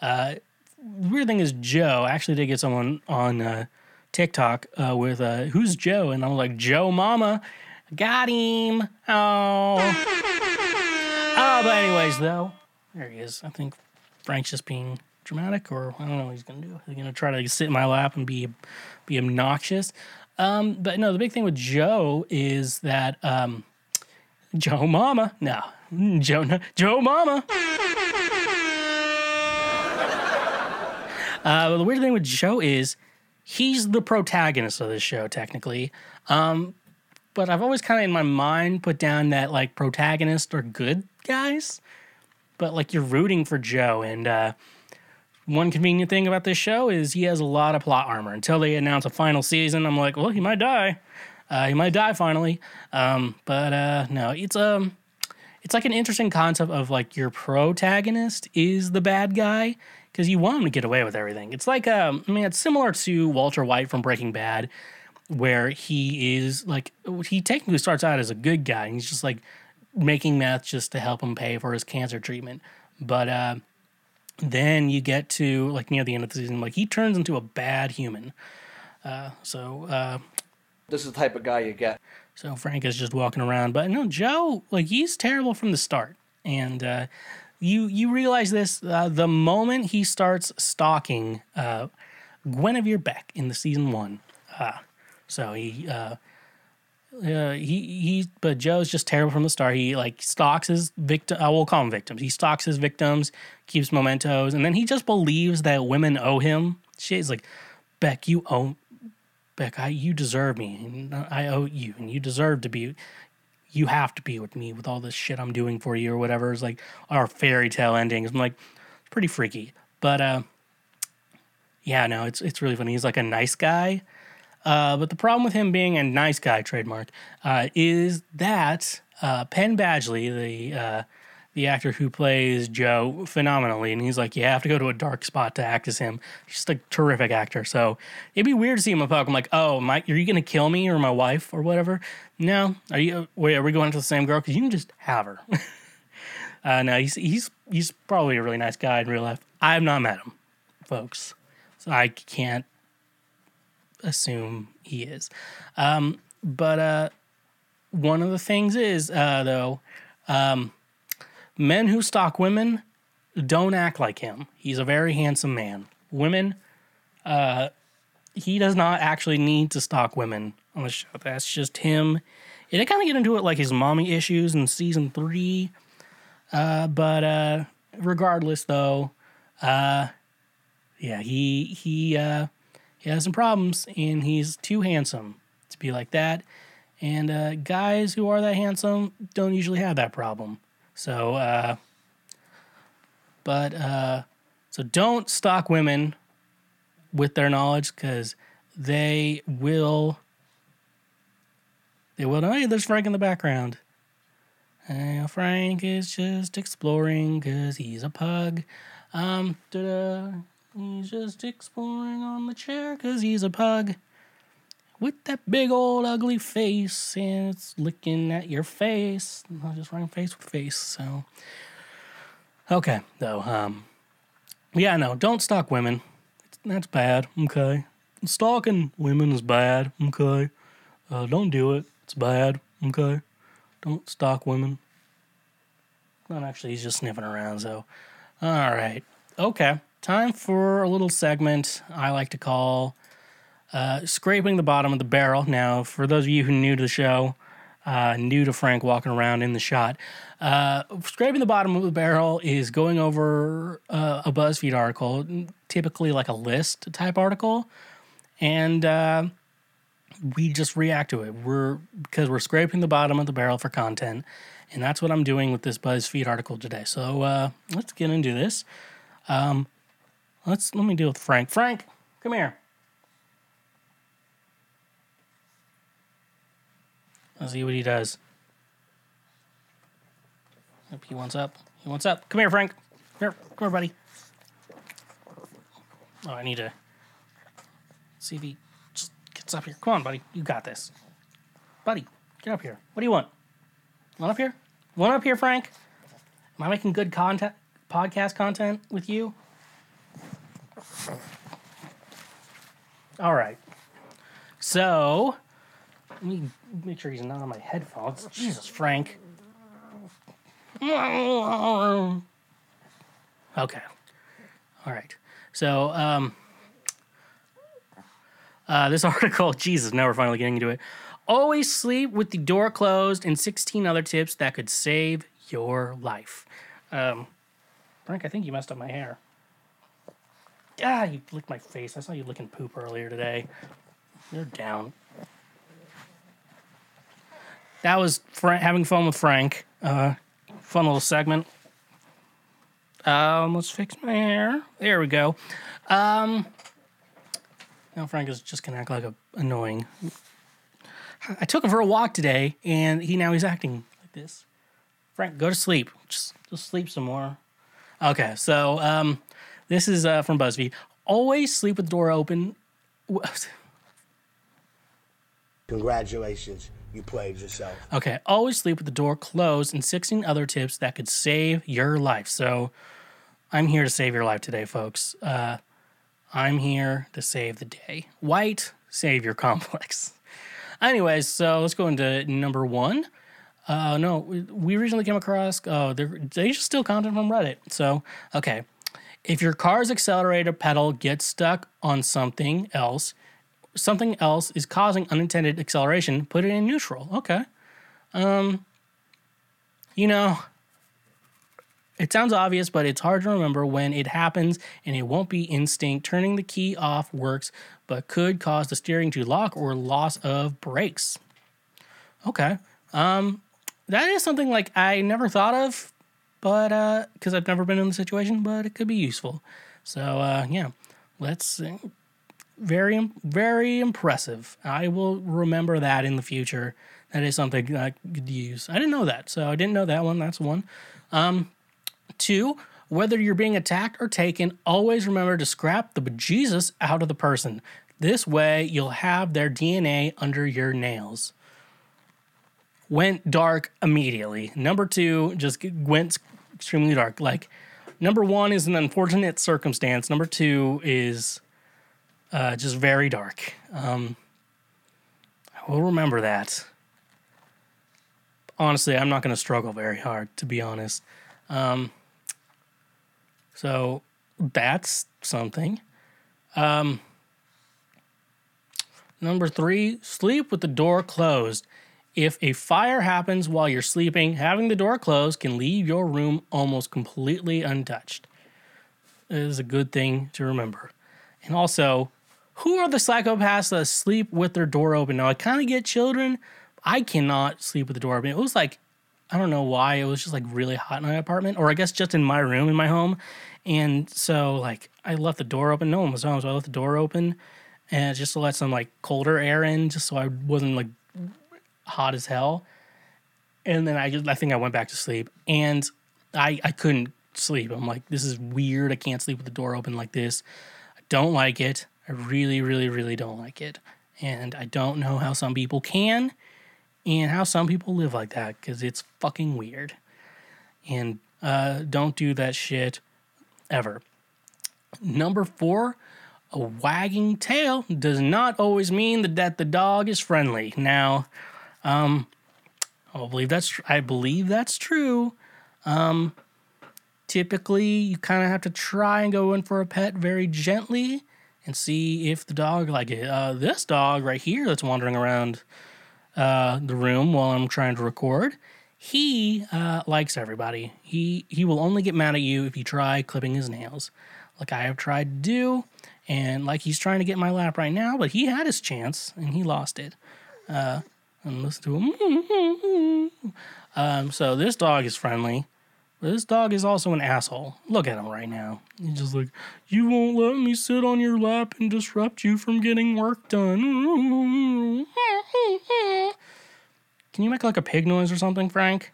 Uh, weird thing is Joe actually did get someone on uh, TikTok uh, with uh, who's Joe, and I'm like Joe Mama, got him. Oh, oh, but anyways, though, there he is. I think Frank's just being dramatic, or I don't know what he's gonna do. He's gonna try to sit in my lap and be be obnoxious. Um, but no, the big thing with Joe is that um, Joe Mama, no, Joe, Joe Mama. Uh, the weird thing with Joe is he's the protagonist of this show, technically. Um, but I've always kind of in my mind put down that like protagonists are good guys, but like you're rooting for Joe. And uh, one convenient thing about this show is he has a lot of plot armor. Until they announce a final season, I'm like, well, he might die. Uh, he might die finally. Um, but uh, no, it's um, it's like an interesting concept of like your protagonist is the bad guy. because you want him to get away with everything. It's like um, I mean, it's similar to Walter White from Breaking Bad, where he is like he technically starts out as a good guy. And he's just like making meth just to help him pay for his cancer treatment, but uh, then you get to like near the end of the season, like he turns into a bad human. Uh, so uh, This is the type of guy you get. so Frank is just walking around, but no, Joe, like he's terrible from the start, and uh, you you realize this uh, the moment he starts stalking uh, Guinevere Beck in the season one. Uh, so he. Uh, uh, he he, but Joe's just terrible from the start. He like stalks his victim. I will call him victims. He stalks his victims, keeps mementos, and then he just believes that women owe him. She's like, Beck, you owe Beck, I you deserve me. I owe you, and you deserve to be. You have to be with me with all this shit I'm doing for you, or whatever. It's like our fairy tale endings. I'm like, it's pretty freaky, but uh, yeah, no, it's it's really funny. He's like a nice guy, uh, but the problem with him being a nice guy trademark uh, is that uh, Penn Badgley, the uh, the actor who plays Joe phenomenally, and he's like, you have to go to a dark spot to act as him. He's just a terrific actor. So it'd be weird to see him public. I'm like, oh, Mike, are you gonna kill me or my wife or whatever? No, are you? Wait, are we going to the same girl? Because you can just have her. uh, no, he's he's he's probably a really nice guy in real life. I have not met him, folks, so I can't assume he is. Um, but uh, one of the things is uh, though. Um, men who stalk women don't act like him. He's a very handsome man. Women, uh, he does not actually need to stalk women on the show. That's just him. And they kind of get into it like his mommy issues in season three. Uh, but uh, regardless, though, uh, yeah, he he uh, he has some problems, and he's too handsome to be like that. And uh, guys who are that handsome don't usually have that problem. So, uh, but, uh, so don't stalk women with their knowledge because they will, they will hey, there's Frank in the background. Uh, Frank is just exploring because he's a pug. Um, da-da. He's just exploring on the chair because he's a pug with that big old ugly face and it's licking at your face. Not just running face with face. So, okay, though. Um, yeah, no, don't stalk women. That's bad. Okay, stalking women is bad. Okay, uh, don't do it. It's bad. Okay, don't stalk women. Well, actually, he's just sniffing around. So, all right, okay. Time for a little segment I like to call uh, scraping the bottom of the barrel. Now, for those of you who are new to the show, uh, new to Frank walking around in the shot, uh, scraping the bottom of the barrel is going over uh, a BuzzFeed article, typically like a list type article, and uh, we just react to it. We're because we're scraping the bottom of the barrel for content, and that's what I'm doing with this BuzzFeed article today. So uh, let's get into this. Um, let's let me deal with Frank. Frank, come here. Let's see what he does. Yep, he wants up. He wants up. Come here, Frank. Here, come here, buddy. Oh, I need to see if he just gets up here. Come on, buddy. You got this. Buddy, get up here. What do you want? Want up here? Want up here, Frank? Am I making good content, podcast content with you? All right. So, let me make sure he's not on my headphones. Jesus, Frank. Okay. All right. So, um, uh, this article, Jesus, now we're finally getting into it. Always sleep with the door closed and 16 other tips that could save your life. Um, Frank, I think you messed up my hair. Ah, you licked my face. I saw you licking poop earlier today. You're down. That was Fra- having fun with Frank. Uh, fun little segment. Um, let's fix my hair. There we go. Um, now Frank is just gonna act like a annoying. I took him for a walk today, and he now he's acting like this. Frank, go to sleep. Just just sleep some more. Okay, so um, This is uh, from BuzzFeed. Always sleep with the door open. Congratulations, you played yourself. Okay, always sleep with the door closed and 16 other tips that could save your life. So I'm here to save your life today, folks. Uh, I'm here to save the day. White, save your complex. Anyways, so let's go into number one. Uh, no, we- recently came across, oh, they're, they just steal content from Reddit. So, okay. If your car's accelerator pedal gets stuck on something else, something else is causing unintended acceleration, put it in neutral. Okay. Um, you know, it sounds obvious, but it's hard to remember when it happens and it won't be instinct. Turning the key off works, but could cause the steering to lock or loss of brakes. Okay. Um, that is something like I never thought of, but uh, because I've never been in the situation, but it could be useful. So uh, yeah, let's very very impressive. I will remember that in the future. That is something I could use. I didn't know that, so I didn't know that one. That's one. Um, two, whether you're being attacked or taken, always remember to scrap the bejesus out of the person. This way, you'll have their DNA under your nails. Went dark immediately. Number two just went extremely dark. Like, number one is an unfortunate circumstance. Number two is uh, just very dark. Um, I will remember that. Honestly, I'm not going to struggle very hard, to be honest. Um, so that's something. Um, number three, sleep with the door closed. If a fire happens while you're sleeping, having the door closed can leave your room almost completely untouched. It is a good thing to remember. And also, who are the psychopaths that sleep with their door open? Now, I kind of get children. I cannot sleep with the door open. It was like, I don't know why. It was just like really hot in my apartment, or I guess just in my room in my home. And so, like, I left the door open. No one was home, so I left the door open and just to let some like colder air in, just so I wasn't like hot as hell. And then I just, I think I went back to sleep and I, I couldn't sleep. I'm like, this is weird. I can't sleep with the door open like this. I don't like it. I really, really, really don't like it. And I don't know how some people can and how some people live like that because it's fucking weird. And uh, don't do that shit ever. Number four, a wagging tail does not always mean that the dog is friendly. Now, um, I believe that's I believe that's true. Um, typically, you kind of have to try and go in for a pet very gently and see if the dog like it. Uh, this dog right here that's wandering around uh, the room while I'm trying to record. He uh, likes everybody. He he will only get mad at you if you try clipping his nails, like I have tried to do, and like he's trying to get my lap right now. But he had his chance and he lost it. Uh, and listen to him. Um, so this dog is friendly. But this dog is also an asshole. Look at him right now. He's just like, you won't let me sit on your lap and disrupt you from getting work done. Can you make like a pig noise or something, Frank?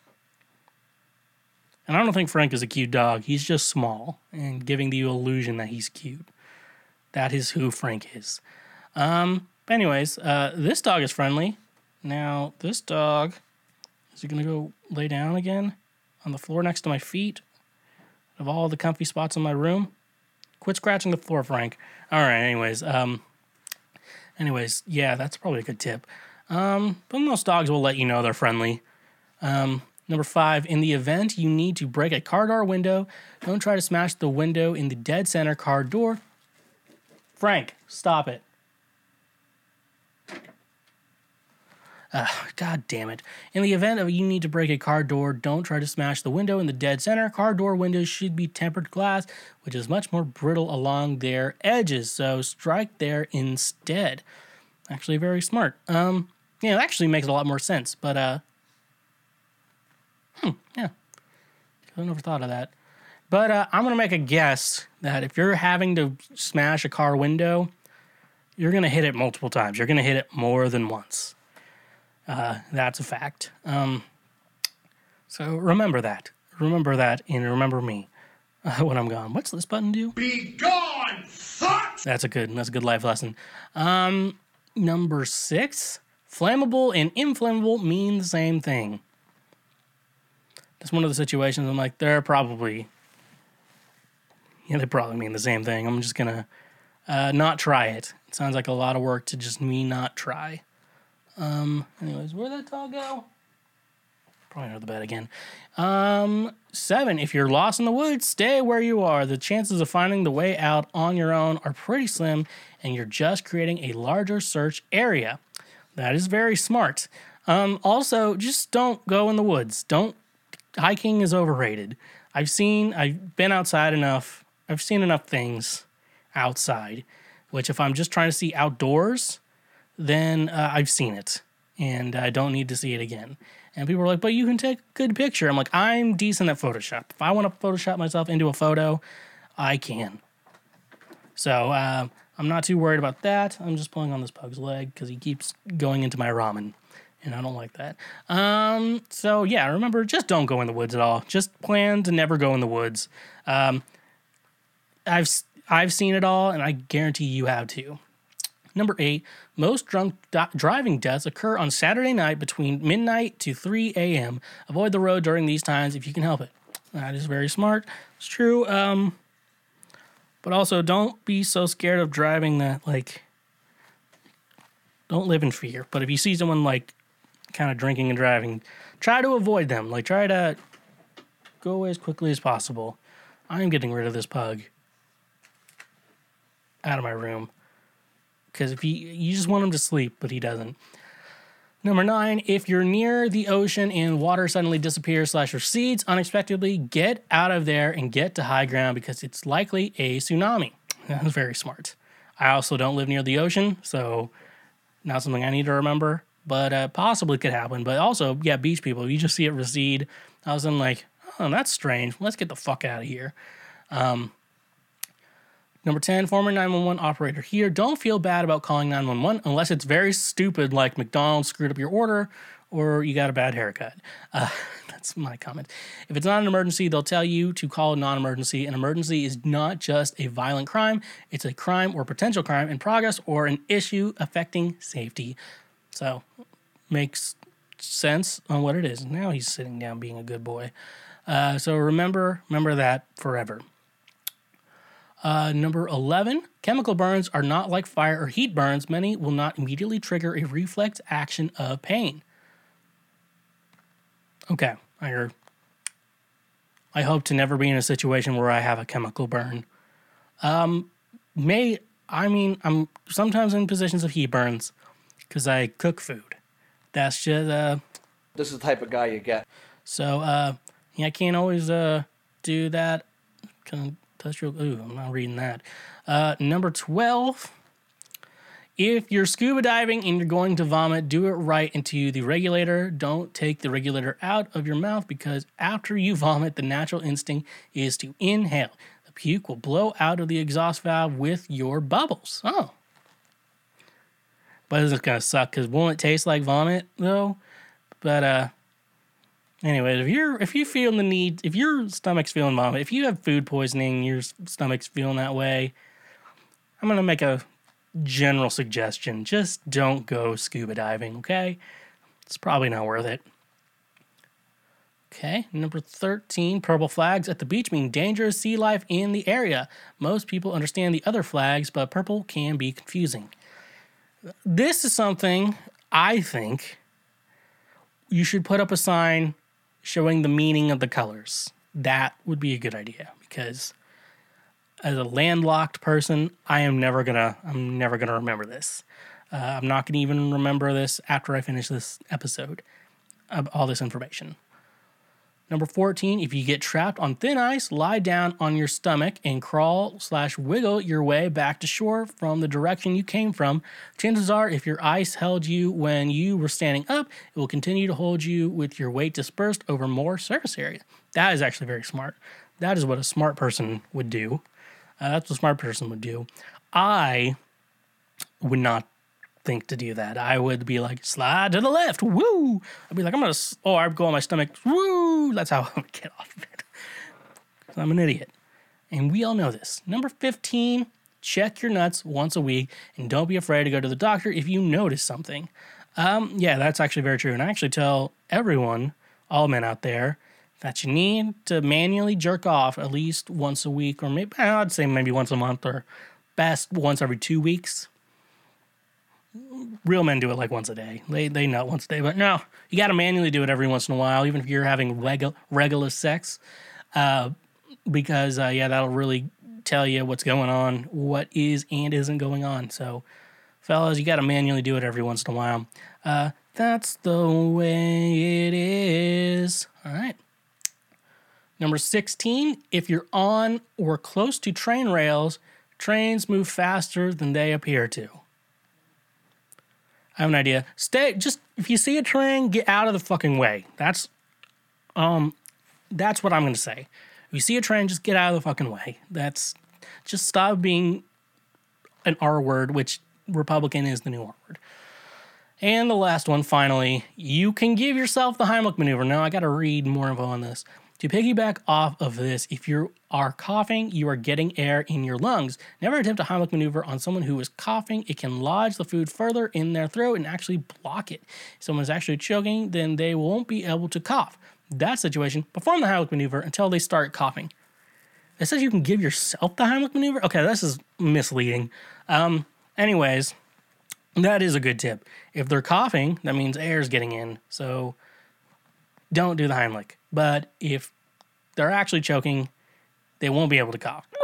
And I don't think Frank is a cute dog. He's just small and giving the illusion that he's cute. That is who Frank is. Um, anyways, uh, this dog is friendly. Now, this dog is he gonna go lay down again on the floor next to my feet of all the comfy spots in my room? Quit scratching the floor, Frank. All right, anyways, um, anyways, yeah, that's probably a good tip. Um, but most dogs will let you know they're friendly. Um, number five, in the event you need to break a car door window, don't try to smash the window in the dead center car door. Frank, stop it. Uh, God damn it. In the event of you need to break a car door, don't try to smash the window in the dead center. Car door windows should be tempered glass, which is much more brittle along their edges, so strike there instead. Actually, very smart. Um, yeah, it actually makes a lot more sense, but, uh, hmm, yeah. I never thought of that. But uh, I'm going to make a guess that if you're having to smash a car window, you're going to hit it multiple times. You're going to hit it more than once. Uh, that's a fact. Um, so remember that. Remember that and remember me. uh, when I'm gone. What's this button do? Be gone, fuck! That's a good. That's a good life lesson. Um, number six. Flammable and inflammable mean the same thing. That's one of the situations I'm like, they're probably, yeah, they probably mean the same thing. I'm just gonna uh, not try it. It sounds like a lot of work to just me not try. Um, anyways, where'd that dog go? Probably under the bed again. Um, seven, if you're lost in the woods, stay where you are. The chances of finding the way out on your own are pretty slim, and you're just creating a larger search area. That is very smart. Um, also, just don't go in the woods. Don't hiking is overrated. I've seen, I've been outside enough. I've seen enough things outside, which if I'm just trying to see outdoors, then uh, I've seen it and I don't need to see it again. And people are like, but you can take a good picture. I'm like, I'm decent at Photoshop. If I want to Photoshop myself into a photo, I can. So uh, I'm not too worried about that. I'm just pulling on this pug's leg because he keeps going into my ramen, and I don't like that. Um, so yeah, remember, just don't go in the woods at all. Just plan to never go in the woods. Um, I've I've seen it all, and I guarantee you have too. Number eight, most drunk di- driving deaths occur on Saturday night between midnight to 3 a.m. Avoid the road during these times if you can help it. That is very smart. It's true. Um, but also, don't be so scared of driving that, like, don't live in fear. But if you see someone, like, kind of drinking and driving, try to avoid them. Like, try to go away as quickly as possible. I am getting rid of this pug out of my room because if he you just want him to sleep but he doesn't. Number nine if you're near the ocean and water suddenly disappears slash recedes unexpectedly get out of there and get to high ground because it's likely a tsunami. That's very smart. I also don't live near the ocean so not something i need to remember but uh, possibly could happen. But also yeah beach people you just see it recede. I was in like oh that's strange. Let's get the fuck out of here Number 10, former 911 operator here. Don't feel bad about calling 911 unless it's very stupid, like McDonald's screwed up your order or you got a bad haircut. Uh, that's my comment. If it's not an emergency, they'll tell you to call a non emergency. An emergency is not just a violent crime, it's a crime or potential crime in progress or an issue affecting safety. So, makes sense on what it is. Now he's sitting down being a good boy. Uh, so remember, remember that forever. Uh, number 11, chemical burns are not like fire or heat burns. Many will not immediately trigger a reflex action of pain. Okay, I heard. I hope to never be in a situation where I have a chemical burn. Um, may I mean I'm sometimes in positions of heat burns because I cook food. That's just uh, This is the type of guy you get. so uh, yeah, I can't always uh do that. Can touch your ooh, I'm not reading that. Uh, number twelve. If you're scuba diving and you're going to vomit, do it right into the regulator. Don't take the regulator out of your mouth because after you vomit, the natural instinct is to inhale. The puke will blow out of the exhaust valve with your bubbles. Oh. But it's gonna suck because won't it taste like vomit though? But uh Anyways, if you're if you feel the need, if your stomach's feeling vomit, if you have food poisoning, your stomach's feeling that way, I'm gonna make a general suggestion: just don't go scuba diving. Okay, it's probably not worth it. Okay, number 13, purple flags at the beach mean dangerous sea life in the area. Most people understand the other flags, but purple can be confusing. This is something I think you should put up a sign showing the meaning of the colors. That would be a good idea because as a landlocked person, I am never gonna I'm never gonna remember this. Uh, I'm not gonna even remember this after I finish this episode of all this information. Number 14, if you get trapped on thin ice, lie down on your stomach and crawl slash wiggle your way back to shore from the direction you came from. Chances are, if your ice held you when you were standing up, it will continue to hold you with your weight dispersed over more surface area. That is actually very smart. That is what a smart person would do. Uh, that's what a smart person would do. I would not think to do that. I would be like, slide to the left, woo. I'd be like, I'm gonna, oh, I'd go on my stomach, woo. That's how I would get off of it. I'm an idiot. And we all know this. Number 15, check your nuts once a week and don't be afraid to go to the doctor if you notice something. Um, yeah, that's actually very true. And I actually tell everyone, all men out there, that you need to manually jerk off at least once a week, or maybe I'd say maybe once a month, or best once every two weeks. Real men do it like once a day. They they nut once a day, but no, you got to manually do it every once in a while, even if you're having regu- regular sex, uh, because uh, yeah, that'll really tell you what's going on, what is and isn't going on. So, fellas, you got to manually do it every once in a while. Uh, that's the way it is. All right. Number 16, if you're on or close to train rails, trains move faster than they appear to. I have an idea. Stay just if you see a train, get out of the fucking way. That's um that's what I'm to say. If you see a train, just get out of the fucking way. That's just stop being an R word, which Republican is the new R word. And the last one, finally, you can give yourself the Heimlich maneuver. Now, I got to read more info on this. To piggyback off of this, if you are coughing, you are getting air in your lungs. Never attempt a Heimlich maneuver on someone who is coughing. It can lodge the food further in their throat and actually block it. If someone is actually choking, then they won't be able to cough. That situation, perform the Heimlich maneuver until they start coughing. It says you can give yourself the Heimlich maneuver. Okay, this is misleading. Um, anyways, that is a good tip. If they're coughing, that means air is getting in. So don't do the Heimlich. But if they're actually choking, they won't be able to cough.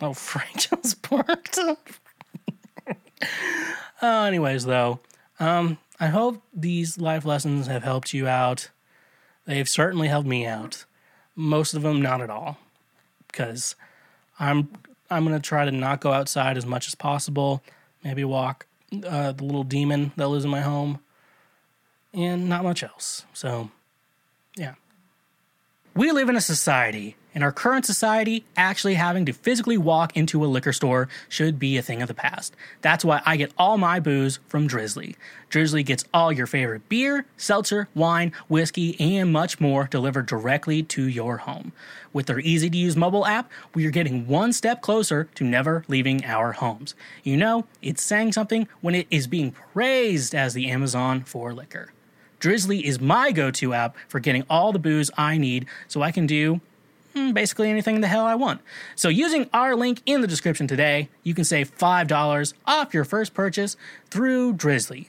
Oh, Frank just barked. uh, anyways, though, um, I hope these life lessons have helped you out. They've certainly helped me out. Most of them, not at all, because I'm I'm gonna try to not go outside as much as possible. Maybe walk uh, the little demon that lives in my home, and not much else. So, yeah. We live in a society. In our current society, actually having to physically walk into a liquor store should be a thing of the past. That's why I get all my booze from Drizzly. Drizzly gets all your favorite beer, seltzer, wine, whiskey, and much more delivered directly to your home. With their easy to use mobile app, we are getting one step closer to never leaving our homes. You know, it's saying something when it is being praised as the Amazon for liquor. Drizzly is my go to app for getting all the booze I need so I can do hmm, basically anything the hell I want. So, using our link in the description today, you can save $5 off your first purchase through Drizzly.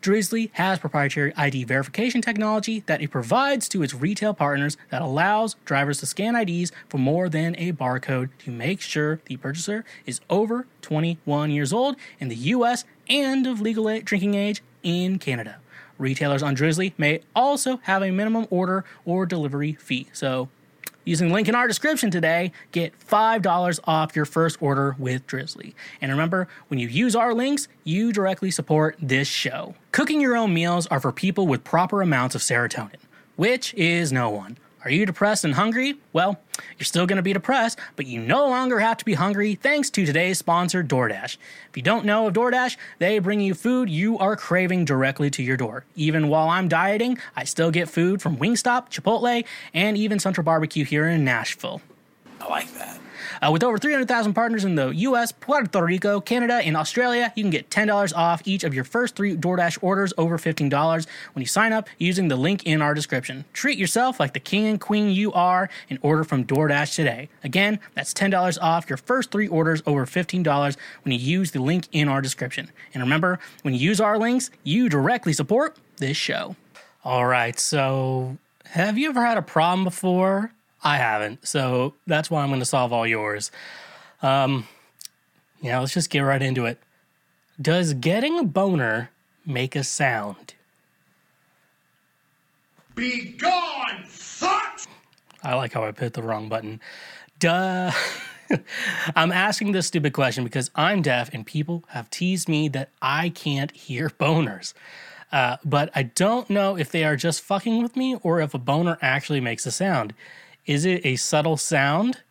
Drizzly has proprietary ID verification technology that it provides to its retail partners that allows drivers to scan IDs for more than a barcode to make sure the purchaser is over 21 years old in the US and of legal drinking age in Canada. Retailers on Drizzly may also have a minimum order or delivery fee. So, using the link in our description today, get $5 off your first order with Drizzly. And remember, when you use our links, you directly support this show. Cooking your own meals are for people with proper amounts of serotonin, which is no one. Are you depressed and hungry? Well, you're still going to be depressed, but you no longer have to be hungry thanks to today's sponsor, DoorDash. If you don't know of DoorDash, they bring you food you are craving directly to your door. Even while I'm dieting, I still get food from Wingstop, Chipotle, and even Central Barbecue here in Nashville. I like that. Uh, with over 300,000 partners in the US, Puerto Rico, Canada, and Australia, you can get $10 off each of your first three DoorDash orders over $15 when you sign up using the link in our description. Treat yourself like the king and queen you are and order from DoorDash today. Again, that's $10 off your first three orders over $15 when you use the link in our description. And remember, when you use our links, you directly support this show. All right, so have you ever had a problem before? I haven't, so that's why I'm going to solve all yours. Um, yeah, let's just get right into it. Does getting a boner make a sound? Be gone, fuck! I like how I hit the wrong button. Duh. I'm asking this stupid question because I'm deaf and people have teased me that I can't hear boners. Uh, but I don't know if they are just fucking with me or if a boner actually makes a sound. Is it a subtle sound?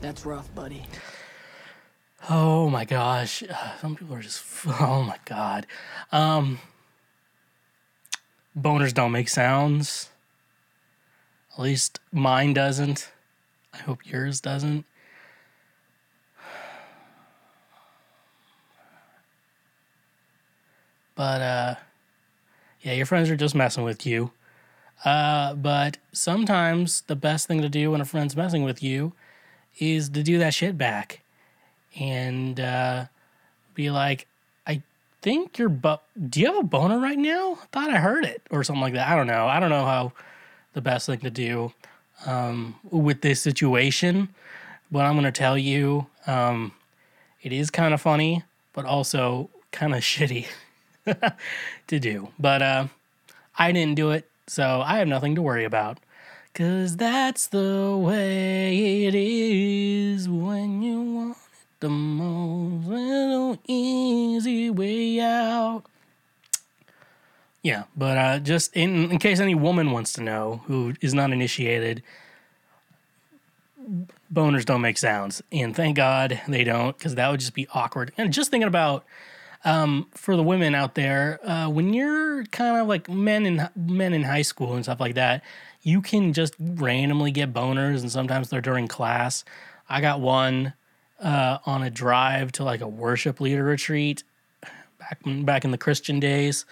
That's rough, buddy. Oh my gosh. Uh, some people are just, oh my God. Um, boners don't make sounds. At least mine doesn't. I hope yours doesn't. But, uh, yeah, your friends are just messing with you. Uh, but sometimes the best thing to do when a friend's messing with you is to do that shit back and uh, be like, I think you're, do you have a boner right now? I thought I heard it or something like that. I don't know. I don't know how the best thing to do um, with this situation, but I'm going to tell you um, it is kind of funny, but also kind of shitty to do. But uh, I didn't do it, so I have nothing to worry about. Cause that's the way it is when you want it the most. Little easy way out. Yeah, but uh, just in, in case any woman wants to know who is not initiated, boners don't make sounds. And thank God they don't, because that would just be awkward. And just thinking about um, for the women out there, uh, when you're kind of like men in men in high school and stuff like that, you can just randomly get boners, and sometimes they're during class. I got one uh, on a drive to like a worship leader retreat back back in the Christian days,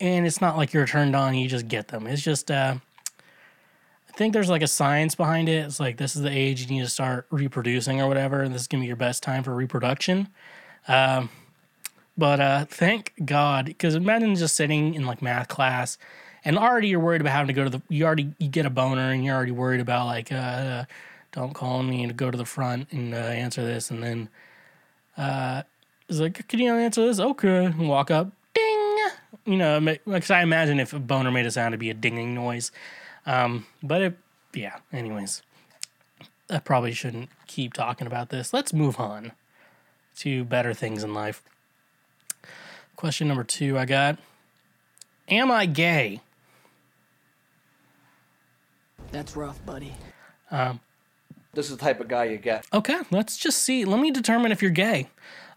and it's not like you're turned on; you just get them. It's just. Uh, I think there's like a science behind it. It's like this is the age you need to start reproducing or whatever, and this is gonna be your best time for reproduction. Um, but uh, thank God, because imagine just sitting in like math class, and already you're worried about having to go to the. You already you get a boner, and you're already worried about like, uh, don't call me to go to the front and uh, answer this, and then uh, it's like, can you answer this? Okay, and walk up, ding. You know, because I imagine if a boner made a sound, it'd be a dinging noise. Um, but it, yeah. Anyways, I probably shouldn't keep talking about this. Let's move on to better things in life. Question number two I got Am I gay? That's rough, buddy. Um, This is the type of guy you get. Okay, let's just see. Let me determine if you're gay.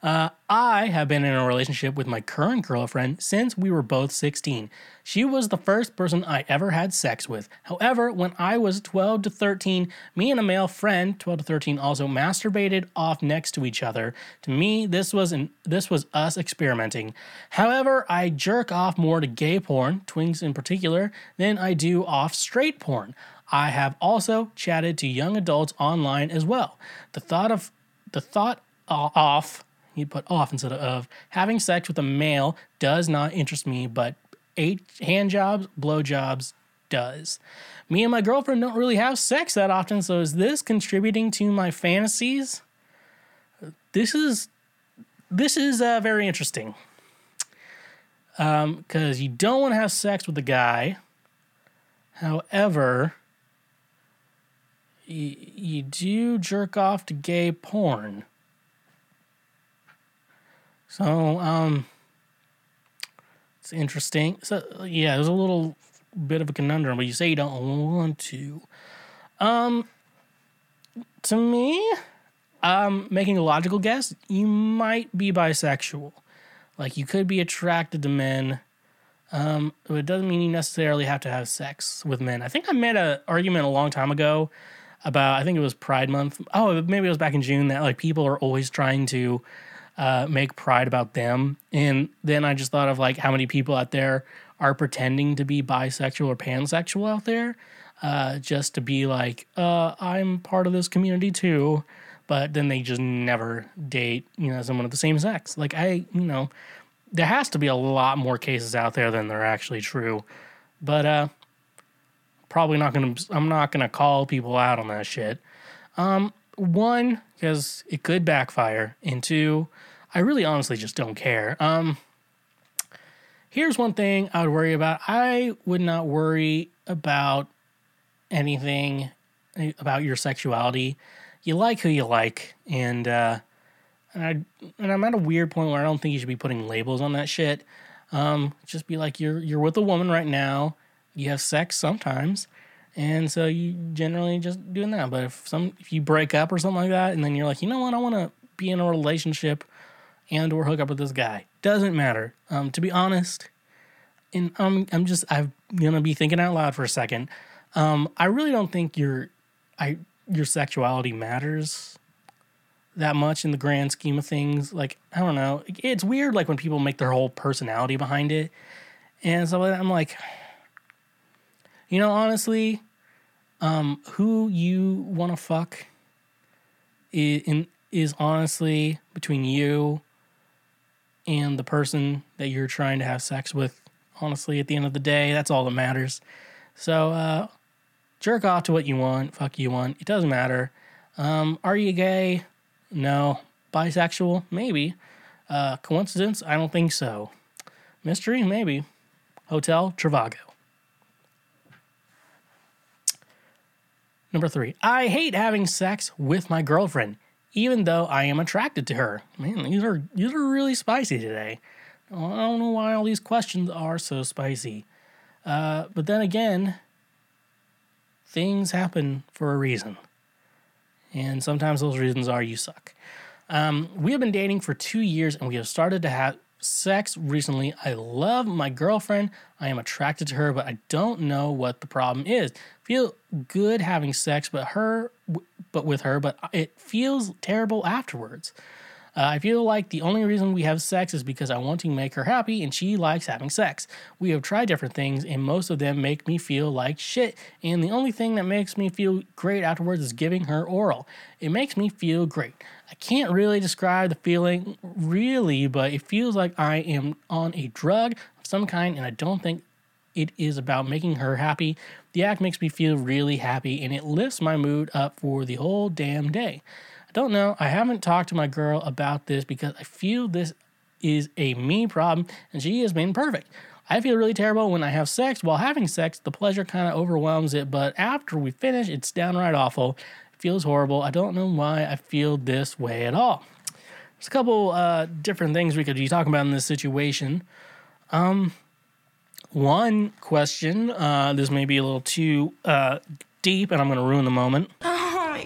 Uh, I have been in a relationship with my current girlfriend since we were both 16. She was the first person I ever had sex with. However, when I was 12 to 13, me and a male friend, 12 to 13, also masturbated off next to each other. To me, this was an, this was us experimenting. However, I jerk off more to gay porn, twins in particular, than I do off straight porn. I have also chatted to young adults online as well. The thought of the thought off you put off instead of, of having sex with a male does not interest me, but eight hand jobs, blow jobs does. Me and my girlfriend don't really have sex that often, so is this contributing to my fantasies? This is this is uh, very interesting. Um, because you don't want to have sex with a guy. However, you, you do jerk off to gay porn. So, um, it's interesting. So, yeah, there's a little bit of a conundrum, but you say you don't want to. Um, to me, um, making a logical guess, you might be bisexual. Like, you could be attracted to men. Um, but it doesn't mean you necessarily have to have sex with men. I think I made an argument a long time ago about, I think it was Pride Month. Oh, maybe it was back in June that, like, people are always trying to uh, make pride about them. And then I just thought of like how many people out there are pretending to be bisexual or pansexual out there uh, just to be like, uh, I'm part of this community too. But then they just never date, you know, someone of the same sex. Like I, you know, there has to be a lot more cases out there than there are actually true. But uh, probably not gonna. I'm not gonna call people out on that shit. Um, one because it could backfire, and two, I really honestly just don't care. Um, here's one thing I would worry about. I would not worry about anything about your sexuality. You like who you like, and uh, and I and I'm at a weird point where I don't think you should be putting labels on that shit. Um, just be like you're you're with a woman right now. You have sex sometimes, and so you generally just doing that. But if some if you break up or something like that, and then you're like, you know what, I want to be in a relationship and or hook up with this guy. Doesn't matter. Um, to be honest, and I'm I'm just I'm gonna be thinking out loud for a second. Um, I really don't think your I your sexuality matters that much in the grand scheme of things. Like I don't know, it's weird like when people make their whole personality behind it, and so I'm like, you know, honestly, um, who you want to fuck is, in, is honestly between you and the person that you're trying to have sex with. Honestly, at the end of the day, that's all that matters. So, uh, jerk off to what you want, fuck you want. It doesn't matter. Um, are you gay? No. Bisexual? Maybe. Uh, coincidence? I don't think so. Mystery? Maybe. Hotel? Trivago. Number three, I hate having sex with my girlfriend, even though I am attracted to her. Man, these are these are really spicy today. I don't know why all these questions are so spicy. Uh, but then again, things happen for a reason. And sometimes those reasons are you suck. Um, we have been dating for two years and we have started to have sex recently. I love my girlfriend. I am attracted to her, but I don't know what the problem is. Feel good having sex, but her, but with her, but it feels terrible afterwards. Uh, I feel like the only reason we have sex is because I want to make her happy and she likes having sex. We have tried different things and most of them make me feel like shit. And the only thing that makes me feel great afterwards is giving her oral. It makes me feel great. I can't really describe the feeling really, but it feels like I am on a drug of some kind and I don't think it is about making her happy. The act makes me feel really happy and it lifts my mood up for the whole damn day. Don't know. I haven't talked to my girl about this because I feel this is a me problem and she has been perfect. I feel really terrible when I have sex. While having sex, the pleasure kind of overwhelms it, but after we finish, it's downright awful. It feels horrible. I don't know why I feel this way at all. There's a couple uh, different things we could be talking about in this situation. Um, one question, uh, this may be a little too uh, deep, and I'm going to ruin the moment.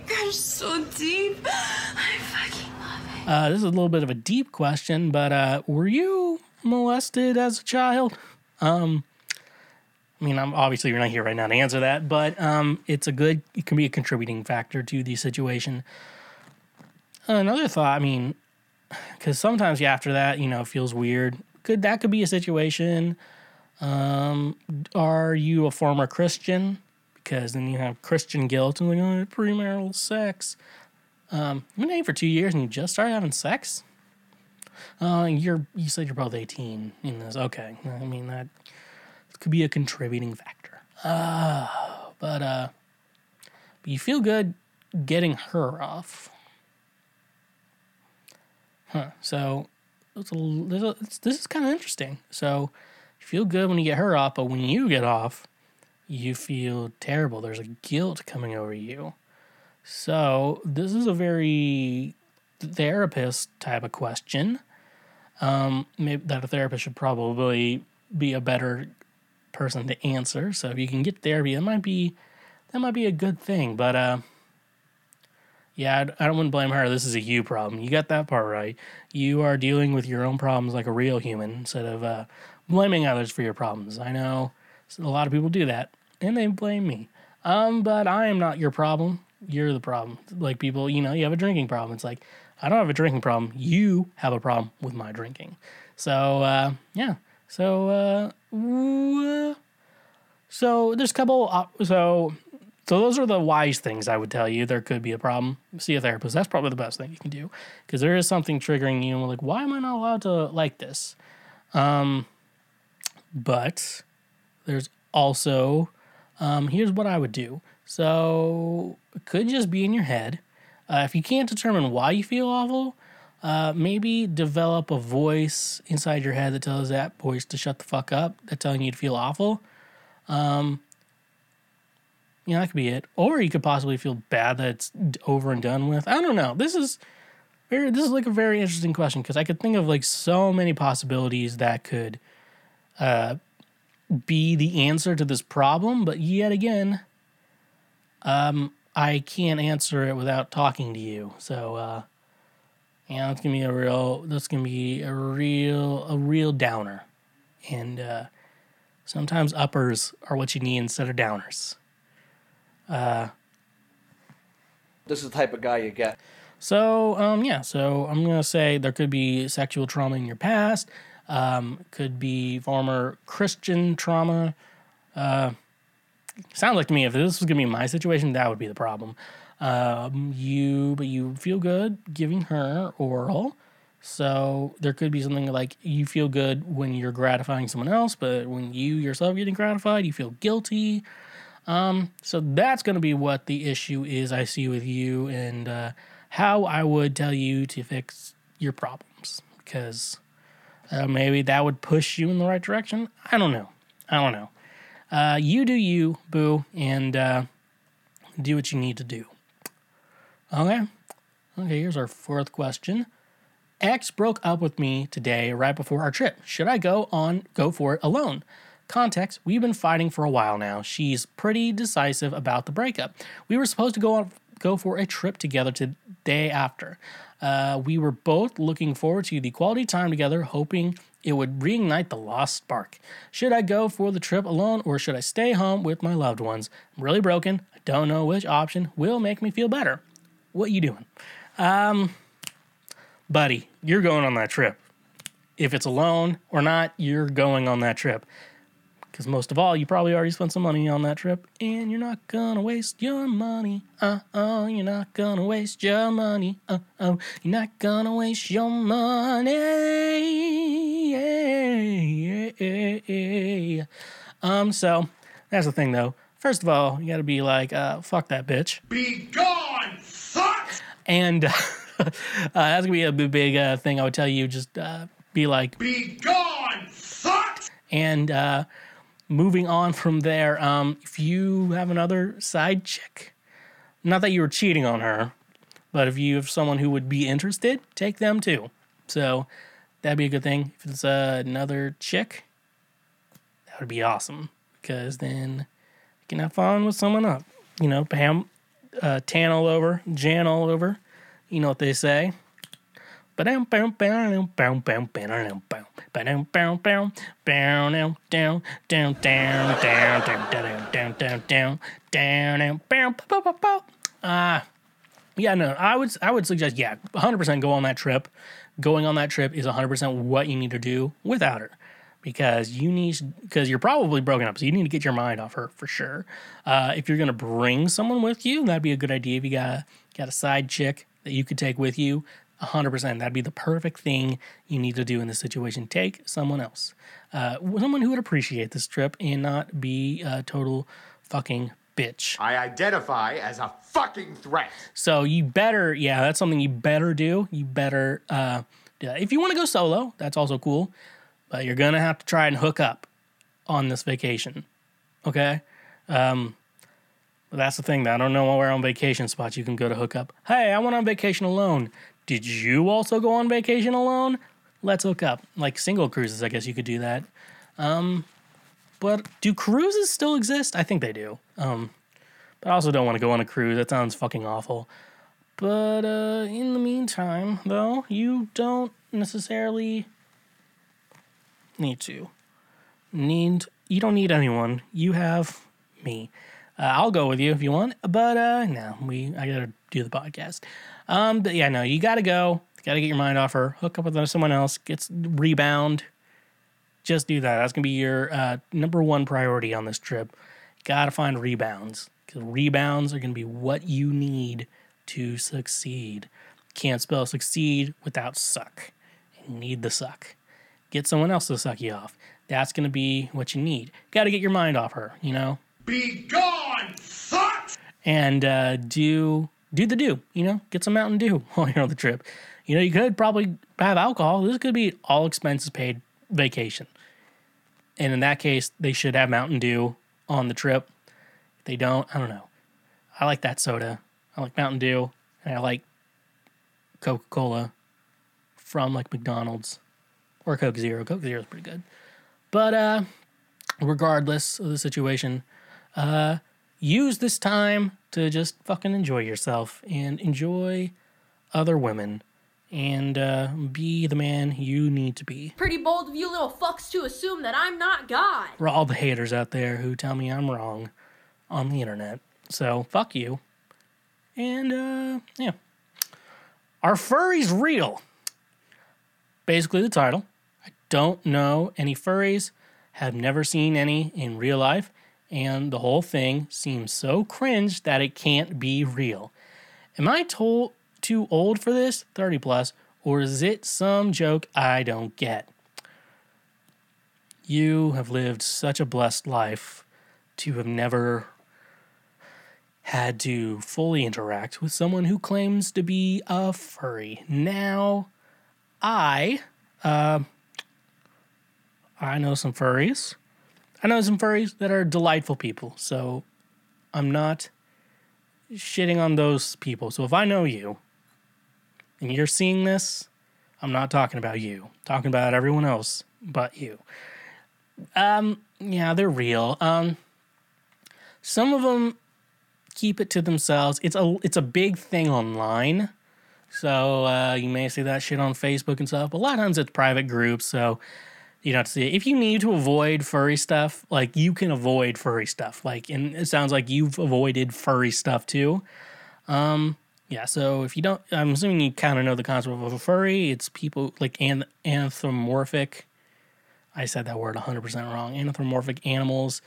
Gosh, so deep. I fucking love it. Uh, this is a little bit of a deep question, but uh, were you molested as a child? Um, I mean, I'm obviously you're not here right now to answer that, but um, it's a good. It can be a contributing factor to the situation. Another thought. I mean, because sometimes after that, you know, it feels weird. Could that could be a situation? Um, are you a former Christian? Because then you have Christian guilt and like oh, premarital sex. Um, you've been dating for two years and you just started having sex. Uh, you're you said you're both eighteen in this. Okay, I mean that could be a contributing factor. Uh, but uh, but you feel good getting her off. Huh. So it's a, it's, this is kind of interesting. So you feel good when you get her off, but when you get off, you feel terrible. There's a guilt coming over you. So, this is a very therapist type of question. Um, maybe that a therapist should probably be a better person to answer. So, if you can get therapy, that might be that might be a good thing. But uh, yeah, I, I don't want to blame her. This is a you problem. You got that part right. You are dealing with your own problems like a real human instead of uh, blaming others for your problems. I know a lot of people do that and they blame me. Um, but I am not your problem. You're the problem. Like people, you know, you have a drinking problem. It's like I don't have a drinking problem. You have a problem with my drinking. So uh, yeah. So uh, so there's a couple. So so those are the wise things I would tell you. There could be a problem. See a therapist. That's probably the best thing you can do because there is something triggering you. And like, why am I not allowed to like this? Um, but there's also um, here's what I would do. So it could just be in your head. Uh, if you can't determine why you feel awful, uh, maybe develop a voice inside your head that tells that voice to shut the fuck up. That's telling you to feel awful. Um, you know, that could be it. Or you could possibly feel bad that it's over and done with. I don't know. This is very. This is like a very interesting question because I could think of like so many possibilities that could uh, be the answer to this problem, but yet again, um, I can't answer it without talking to you. So, uh, Yeah, that's gonna be a real. That's gonna be a real, a real downer, and uh, sometimes uppers are what you need instead of downers. Uh, This is the type of guy you get. So, um, yeah, so I'm to say there could be sexual trauma in your past, um, could be former Christian trauma. Uh, sounds like to me if this was to be my situation, that would be the problem. Um, you, but you feel good giving her oral. So there could be something like you feel good when you're gratifying someone else, but when you yourself getting gratified, you feel guilty. Um, so that's going to be what the issue is I see with you and uh, how I would tell you to fix your problems because uh, maybe that would push you in the right direction. I don't know. I don't know. Uh, you do you, boo, and uh, do what you need to do. Okay. Okay, here's our fourth question. X broke up with me today right before our trip. Should I go on go for it alone? Context, we've been fighting for a while now. She's pretty decisive about the breakup. We were supposed to go on go for a trip together to day after. Uh, we were both looking forward to the quality time together, hoping it would reignite the lost spark. Should I go for the trip alone or should I stay home with my loved ones? I'm really broken. I don't know which option will make me feel better. What you doing? Um, buddy, you're going on that trip. If it's alone or not, you're going on that trip. Because most of all, you probably already spent some money on that trip, and you're not gonna waste your money. Uh oh, you're not gonna waste your money. Uh oh, you're not gonna waste your money. Um, so that's the thing though. First of all, you gotta be like, uh, fuck that bitch. Be gone, fuck! And uh, that's gonna be a big, big uh, thing I would tell you. Just uh, be like, Be gone, fuck! and uh, moving on from there, um, if you have another side chick, not that you were cheating on her, but if you have someone who would be interested, take them too. So that'd be a good thing. If it's uh, another chick, that would be awesome because then you can have fun with someone up. You know, Pam, uh, tan all over, Jan all over. You know what they say. Uh, yeah, no, I would I would suggest yeah, 100% go on that trip. Going on that trip is 100% what you need to do without her because you need because you're probably broken up, so you need to get your mind off her for sure. Uh, if you're gonna bring someone with you, that'd be a good idea. If you got got a side chick that you could take with you, 100%, that'd be the perfect thing you need to do in this situation. Take someone else, uh, someone who would appreciate this trip and not be a total fucking bitch. I identify as a fucking threat. So you better, yeah, that's something you better do. You better uh, do that. If you want to go solo, that's also cool, but you're gonna have to try and hook up on this vacation. Okay, um, that's the thing. That I don't know where on vacation spots you can go to hook up. Hey, I went on vacation alone. Did you also go on vacation alone? Let's hook up. Like single cruises, I guess you could do that. Um, but do cruises still exist? I think they do. Um, but I also don't want to go on a cruise. That sounds fucking awful. But uh, in the meantime, though, you don't necessarily need to. Need you don't need anyone. You have me. Uh, I'll go with you if you want, but uh, no, we I gotta do the podcast. Um, but yeah, no, you gotta go. You gotta get your mind off her. Hook up with someone else. Get rebound. Just do that. That's gonna be your uh, number one priority on this trip. Gotta find rebounds because rebounds are gonna be what you need to succeed. Can't spell succeed without suck. You need the suck. Get someone else to suck you off. That's gonna be what you need. Got to get your mind off her. You know Be gone, suck. and uh, do do the do. You know, get some Mountain Dew while you're on the trip. You know, you could probably have alcohol. This could be all expenses paid vacation. And in that case, they should have Mountain Dew on the trip. If they don't, I don't know. I like that soda. I like Mountain Dew, and I like Coca Cola from like McDonald's or Coke Zero. Coke Zero is pretty good. But uh, regardless of the situation, uh, use this time to just fucking enjoy yourself and enjoy other women and uh, be the man you need to be. Pretty bold of you little fucks to assume that I'm not God. For all the haters out there who tell me I'm wrong on the internet. So, fuck you. And, uh, yeah. Are furries real? Basically, the title. I don't know any furries, have never seen any in real life, and the whole thing seems so cringe that it can't be real. Am I told too old for this, 30 plus, or is it some joke I don't get? You have lived such a blessed life to have never had to fully interact with someone who claims to be a furry. Now, I, uh, I know some furries. I know some furries that are delightful people. So I'm not shitting on those people. So if I know you and you're seeing this, I'm not talking about you. I'm talking about everyone else but you. Um, yeah, they're real. Um, some of them keep it to themselves. It's a it's a big thing online. So uh, you may see that shit on Facebook and stuff. But a lot of times it's private groups, so you don't see it. If you need to avoid furry stuff, like you can avoid furry stuff. Like, and it sounds like you've avoided furry stuff too. Um, yeah. So if you don't, I'm assuming you kind of know the concept of a furry. It's people like an- anthropomorphic. I said that word 100% wrong. Anthropomorphic animals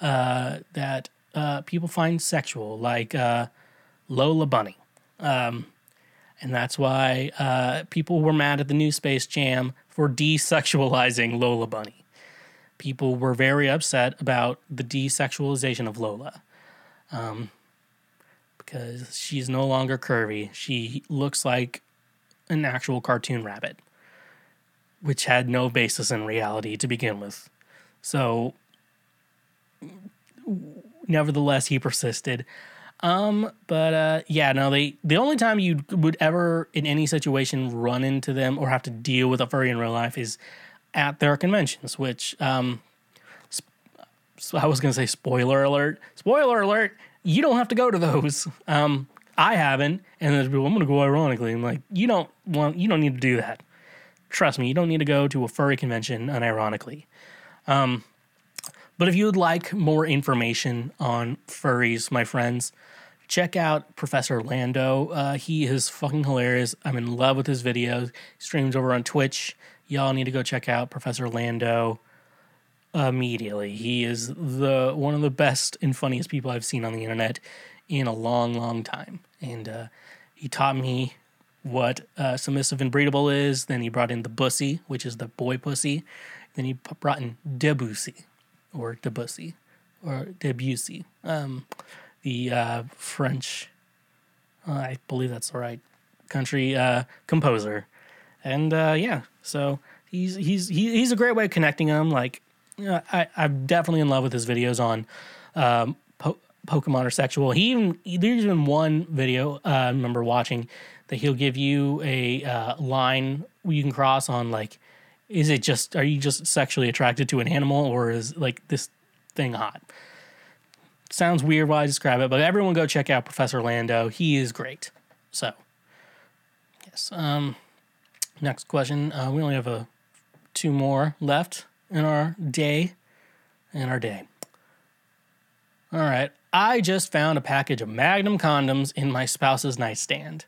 uh, that uh, people find sexual, like uh, Lola Bunny. Um, and that's why uh, people were mad at the new Space Jam for desexualizing Lola Bunny. People were very upset about the desexualization of Lola um, because she's no longer curvy. She looks like an actual cartoon rabbit, which had no basis in reality to begin with. So, nevertheless, he persisted. Um, but uh, yeah, no, they the only time you would ever in any situation run into them or have to deal with a furry in real life is at their conventions, which um, sp- so I was gonna say spoiler alert, spoiler alert, you don't have to go to those. Um, I haven't, and there's people I'm gonna go ironically. I'm like, you don't want, you don't need to do that. Trust me, you don't need to go to a furry convention unironically. Um, but if you would like more information on furries, my friends, check out Professor Lando. Uh, he is fucking hilarious. I'm in love with his videos. He streams over on Twitch. Y'all need to go check out Professor Lando immediately. He is the one of the best and funniest people I've seen on the internet in a long, long time. And uh, he taught me what uh, submissive and breedable is. Then he brought in the bussy, which is the boy pussy. Then he brought in Debussy, or Debussy, or Debussy, um, the uh, French, uh, I believe that's the right country uh, composer, and uh, yeah, so he's he's he, he's a great way of connecting them. Like, I I'm definitely in love with his videos on um, po- Pokemon or sexual. He even there's even one video uh, I remember watching that he'll give you a uh, line you can cross on like is it just are you just sexually attracted to an animal or is like this thing hot? Sounds weird while i describe it but everyone go check out professor lando. He is great. So yes um next question. Uh, we only have a two more left in our day in our day. All right. I just found a package of magnum condoms in my spouse's nightstand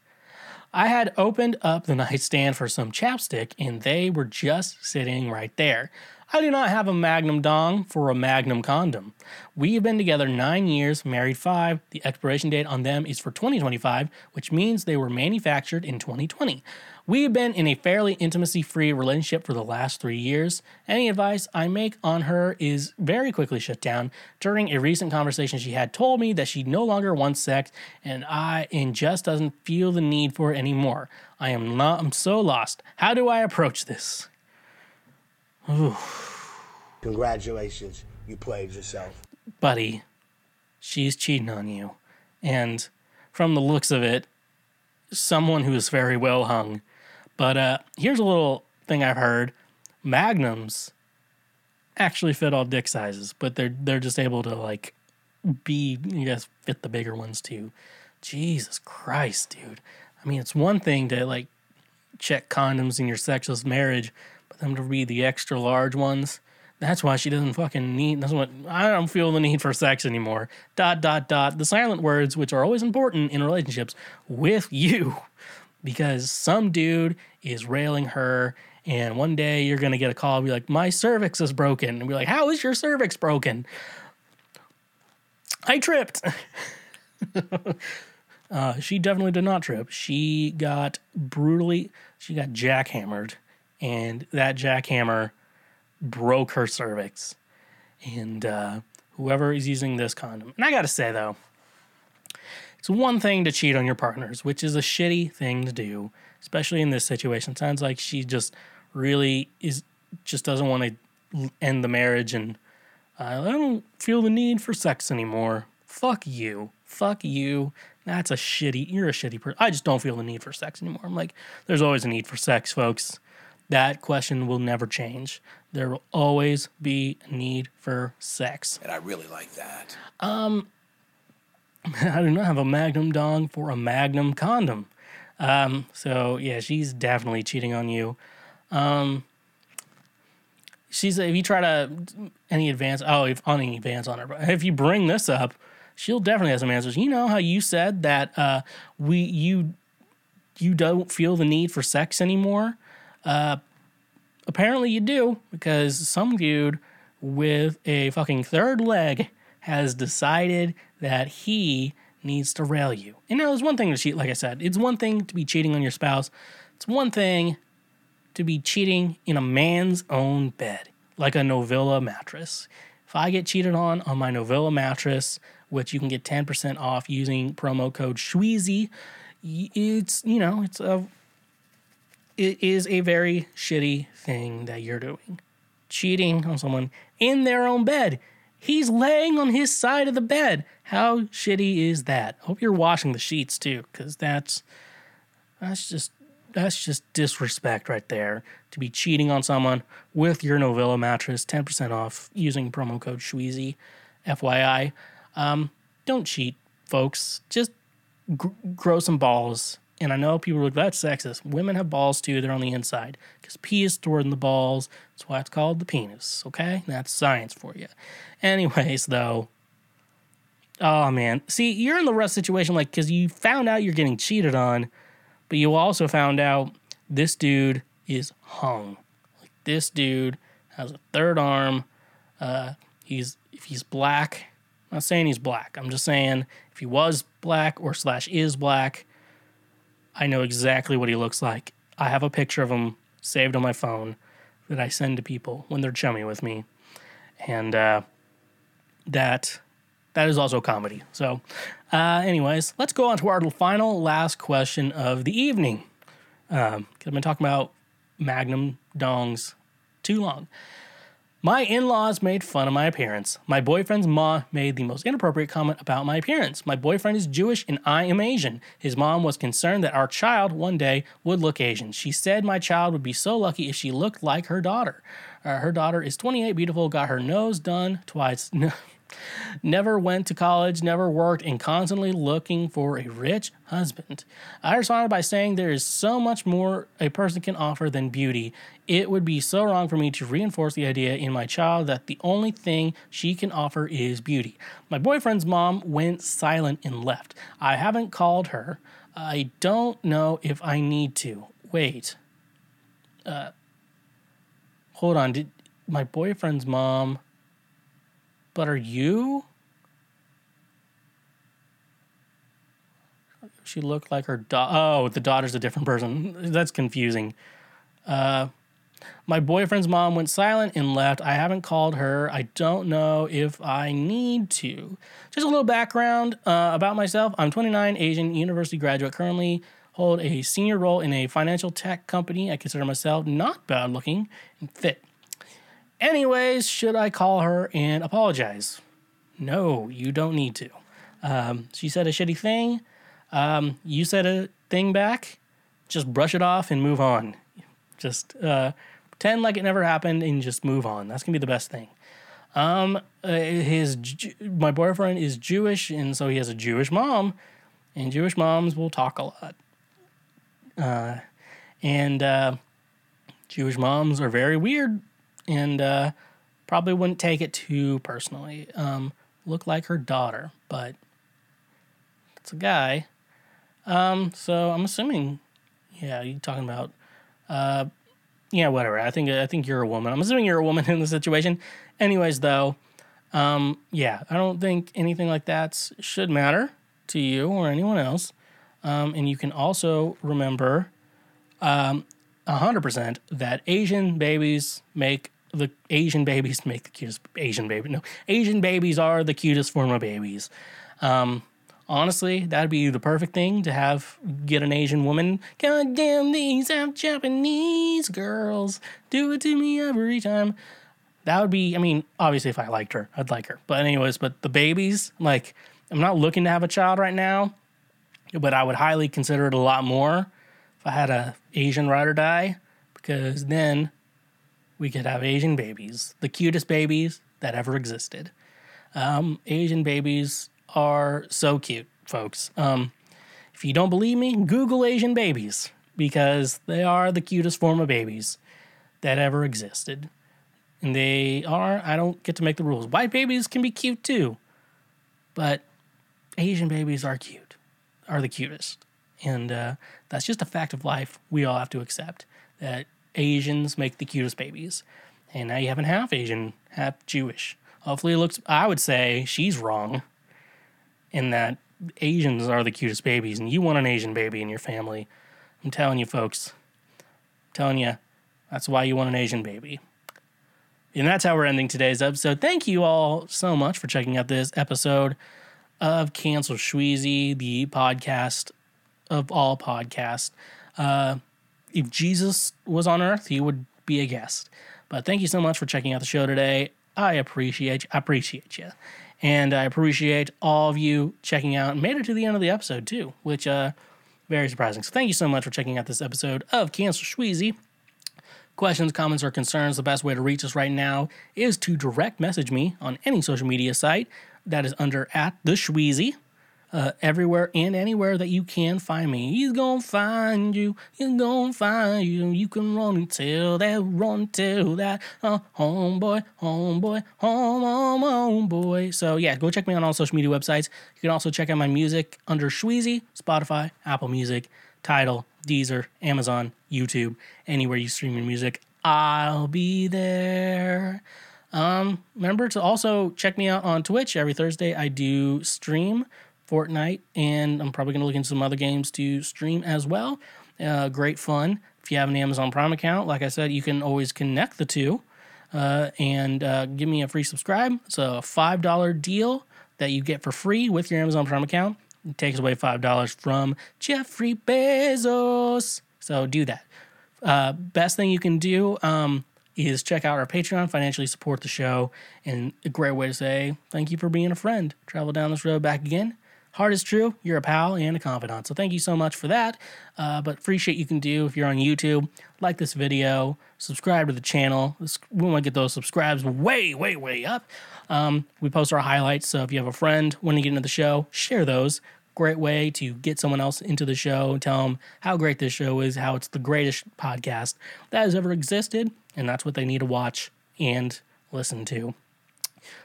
I had opened up the nightstand for some chapstick and they were just sitting right there. I do not have a Magnum dong for a Magnum condom. We have been together nine years, married five. The expiration date on them is for 2025, which means they were manufactured in 2020. We have been in a fairly intimacy free relationship for the last three years. Any advice I make on her is very quickly shut down. During a recent conversation, she had told me that she no longer wants sex and I and just doesn't feel the need for it anymore. I am not I'm so lost. How do I approach this? Congratulations, you played yourself. Buddy, she's cheating on you. And from the looks of it, someone who is very well hung. But uh, here's a little thing I've heard: magnums actually fit all dick sizes, but they're they're just able to like be you guys fit the bigger ones too. Jesus Christ, dude! I mean, it's one thing to like check condoms in your sexless marriage, but them to be the extra large ones. That's why she doesn't fucking need. That's what I don't feel the need for sex anymore. Dot dot dot. The silent words, which are always important in relationships with you, because some dude is railing her, and one day you're gonna get a call, and be like, "My cervix is broken," and be like, "How is your cervix broken?" I tripped. uh, she definitely did not trip. She got brutally, she got jackhammered, and that jackhammer broke her cervix. And uh, whoever is using this condom, and I gotta say though, it's one thing to cheat on your partners, which is a shitty thing to do, especially in this situation. Sounds like she just really is, just doesn't want to end the marriage and uh, I don't feel the need for sex anymore. Fuck you. Fuck you. That's a shitty, you're a shitty person. I just don't feel the need for sex anymore. I'm like, there's always a need for sex, folks. That question will never change. There will always be a need for sex. And I really like that. Um, I do not have a Magnum dong for a Magnum condom. Um, so yeah, she's definitely cheating on you. Um, she's if you try to any advance oh if on any advance on her, but if you bring this up, she'll definitely have some answers. You know how you said that uh, we you you don't feel the need for sex anymore. Uh, apparently you do because some dude with a fucking third leg has decided that he needs to rail you. And now there's one thing to cheat, like I said, it's one thing to be cheating on your spouse. It's one thing to be cheating in a man's own bed, like a Novilla mattress. If I get cheated on on my Novilla mattress, which you can get 10% off using promo code Schweezy, it's, you know, it's a it is a very shitty thing that you're doing. Cheating on someone in their own bed. He's laying on his side of the bed. How shitty is that? Hope you're washing the sheets too, because that's that's just that's just disrespect right there. To be cheating on someone with your Novilla mattress, 10% off using promo code Schweezy, FYI. Um, don't cheat, folks. Just gr- grow some balls. And I know people are like, sexist. Women have balls too, they're on the inside. Because pee is stored in the balls. That's why it's called the penis, okay? That's science for you. Anyways, though, oh man. See, you're in the rough situation, like, because you found out you're getting cheated on, but you also found out this dude is hung. Like, this dude has a third arm. Uh, he's, if he's black, I'm not saying he's black. I'm just saying if he was black or slash is black, I know exactly what he looks like. I have a picture of him saved on my phone that I send to people when they're chummy with me, and uh, that that is also comedy. So, uh, anyways, let's go on to our final last question of the evening. Um, I've been talking about Magnum dongs too long. My in laws made fun of my appearance. My boyfriend's mom made the most inappropriate comment about my appearance. My boyfriend is Jewish and I am Asian. His mom was concerned that our child one day would look Asian. She said my child would be so lucky if she looked like her daughter. Uh, her daughter is 28, beautiful, got her nose done twice. never went to college, never worked, and constantly looking for a rich husband. I responded by saying there is so much more a person can offer than beauty. It would be so wrong for me to reinforce the idea in my child that the only thing she can offer is beauty. My boyfriend's mom went silent and left. I haven't called her. I don't know if I need to. Wait. Uh, hold on. Did my boyfriend's mom but are you? She looked like her daughter. Oh, the daughter's a different person. That's confusing. Uh, my boyfriend's mom went silent and left. I haven't called her. I don't know if I need to. Just a little background uh, about myself. I'm 29, Asian university graduate. Currently hold a senior role in a financial tech company. I consider myself not bad looking and fit. Anyways, should I call her and apologize? No, you don't need to. Um, she said a shitty thing. Um, you said a thing back. Just brush it off and move on. Just uh, pretend like it never happened and just move on. That's gonna be the best thing. Um, uh, his my boyfriend is Jewish, and so he has a Jewish mom, and Jewish moms will talk a lot. Uh, And uh, Jewish moms are very weird and uh, probably wouldn't take it too personally. Um, look like her daughter, but it's a guy. Um, so I'm assuming, yeah, you're talking about, uh, yeah, whatever. I think I think you're a woman. I'm assuming you're a woman in the situation. Anyways, though, um, yeah, I don't think anything like that should matter to you or anyone else. Um, and you can also remember, um, 100% that Asian babies make the Asian babies make the cutest Asian baby. No, Asian babies are the cutest form of babies. Um, honestly, that'd be the perfect thing to have get an Asian woman. God damn these half Japanese girls do it to me every time. That would be. I mean, obviously, if I liked her, I'd like her. But anyways, but the babies, like, I'm not looking to have a child right now, but I would highly consider it a lot more if I had a Asian ride or die, because then we could have Asian babies, the cutest babies that ever existed. Um, Asian babies are so cute, folks. Um, if you don't believe me, Google Asian babies because they are the cutest form of babies that ever existed. And they are, I don't get to make the rules. White babies can be cute too, but Asian babies are cute, are the cutest. And uh, that's just a fact of life we all have to accept that Asians make the cutest babies. And now you have an half Asian, half Jewish. Hopefully, it looks, I would say she's wrong in that Asians are the cutest babies, and you want an Asian baby in your family. I'm telling you, folks, I'm telling you, that's why you want an Asian baby. And that's how we're ending today's episode. Thank you all so much for checking out this episode of Cancel Shweezy, the podcast of all podcasts. Uh, if Jesus was on earth, he would be a guest. But thank you so much for checking out the show today. I appreciate I appreciate you. And I appreciate all of you checking out and made it to the end of the episode too, which uh very surprising. So thank you so much for checking out this episode of Cancel Shweezy. Questions, comments, or concerns, the best way to reach us right now is to direct message me on any social media site that is under at the Shweezy uh, everywhere and anywhere that you can find me. He's gonna find you. He's gonna find you. You can run tell that, run tell that. Uh, homeboy, homeboy, home, home, homeboy. So yeah, go check me on all social media websites. You can also check out my music under Shweezy, Spotify, Apple Music, Tidal, Deezer, Amazon, YouTube, anywhere you stream your music. I'll be there. Um, remember to also check me out on Twitch every Thursday. I do stream Fortnite, and I'm probably going to look into some other games to stream as well. Uh, great fun. If you have an Amazon Prime account, like I said, you can always connect the two uh, and uh, give me a free subscribe. It's a $5 deal that you get for free with your Amazon Prime account. It takes away $5 from Jeffrey Bezos. So do that. Uh, best thing you can do um, is check out our Patreon, financially support the show, and a great way to say thank you for being a friend. Travel down this road back again. Heart is true. You're a pal and a confidant. So thank you so much for that. Uh, but free shit you can do if you're on YouTube. Like this video, subscribe to the channel. We want to get those subscribes way, way, way up. Um, we post our highlights. So if you have a friend wanting to get into the show, share those. Great way to get someone else into the show, tell them how great this show is, how it's the greatest podcast that has ever existed, and that's what they need to watch and listen to.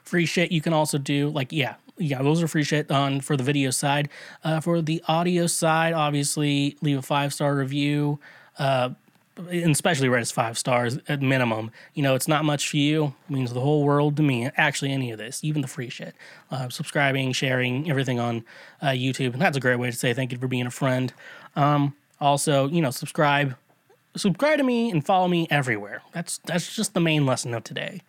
Free shit you can also do, like, yeah, yeah, those are free shit on for the video side. Uh, for the audio side, obviously, leave a five star review. Uh, and especially where it's five stars at minimum. You know, it's not much for you. It means the whole world to me. Actually, any of this, even the free shit. Uh, subscribing, sharing, everything on uh, YouTube. And that's a great way to say thank you for being a friend. Um, also, you know, subscribe. Subscribe to me and follow me everywhere. That's that's just the main lesson of today.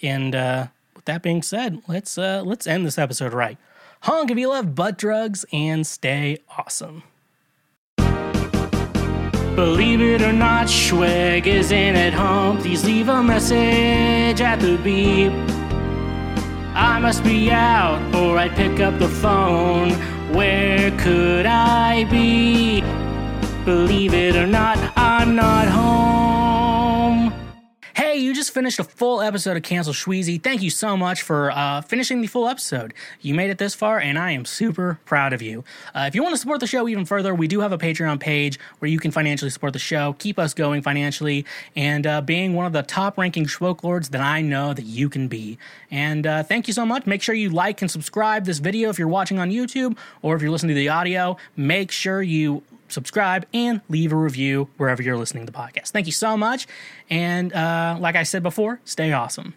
And uh, with that being said, let's uh, let's end this episode right. Honk if you love butt drugs and stay awesome. Believe it or not, Schweg is in at home. Please leave a message at the beep. I must be out or I'd pick up the phone. Where could I be? Believe it or not, I'm not home. Hey, you just finished a full episode of Cancel Shweezy. Thank you so much for uh, finishing the full episode. You made it this far, and I am super proud of you. Uh, if you want to support the show even further, we do have a Patreon page where you can financially support the show, keep us going financially, and uh, being one of the top ranking Schwoke Lords that I know that you can be. And uh, thank you so much. Make sure you like and subscribe this video if you're watching on YouTube or if you're listening to the audio. Make sure you subscribe and leave a review wherever you're listening to the podcast. Thank you so much. And uh, like I said before, stay awesome.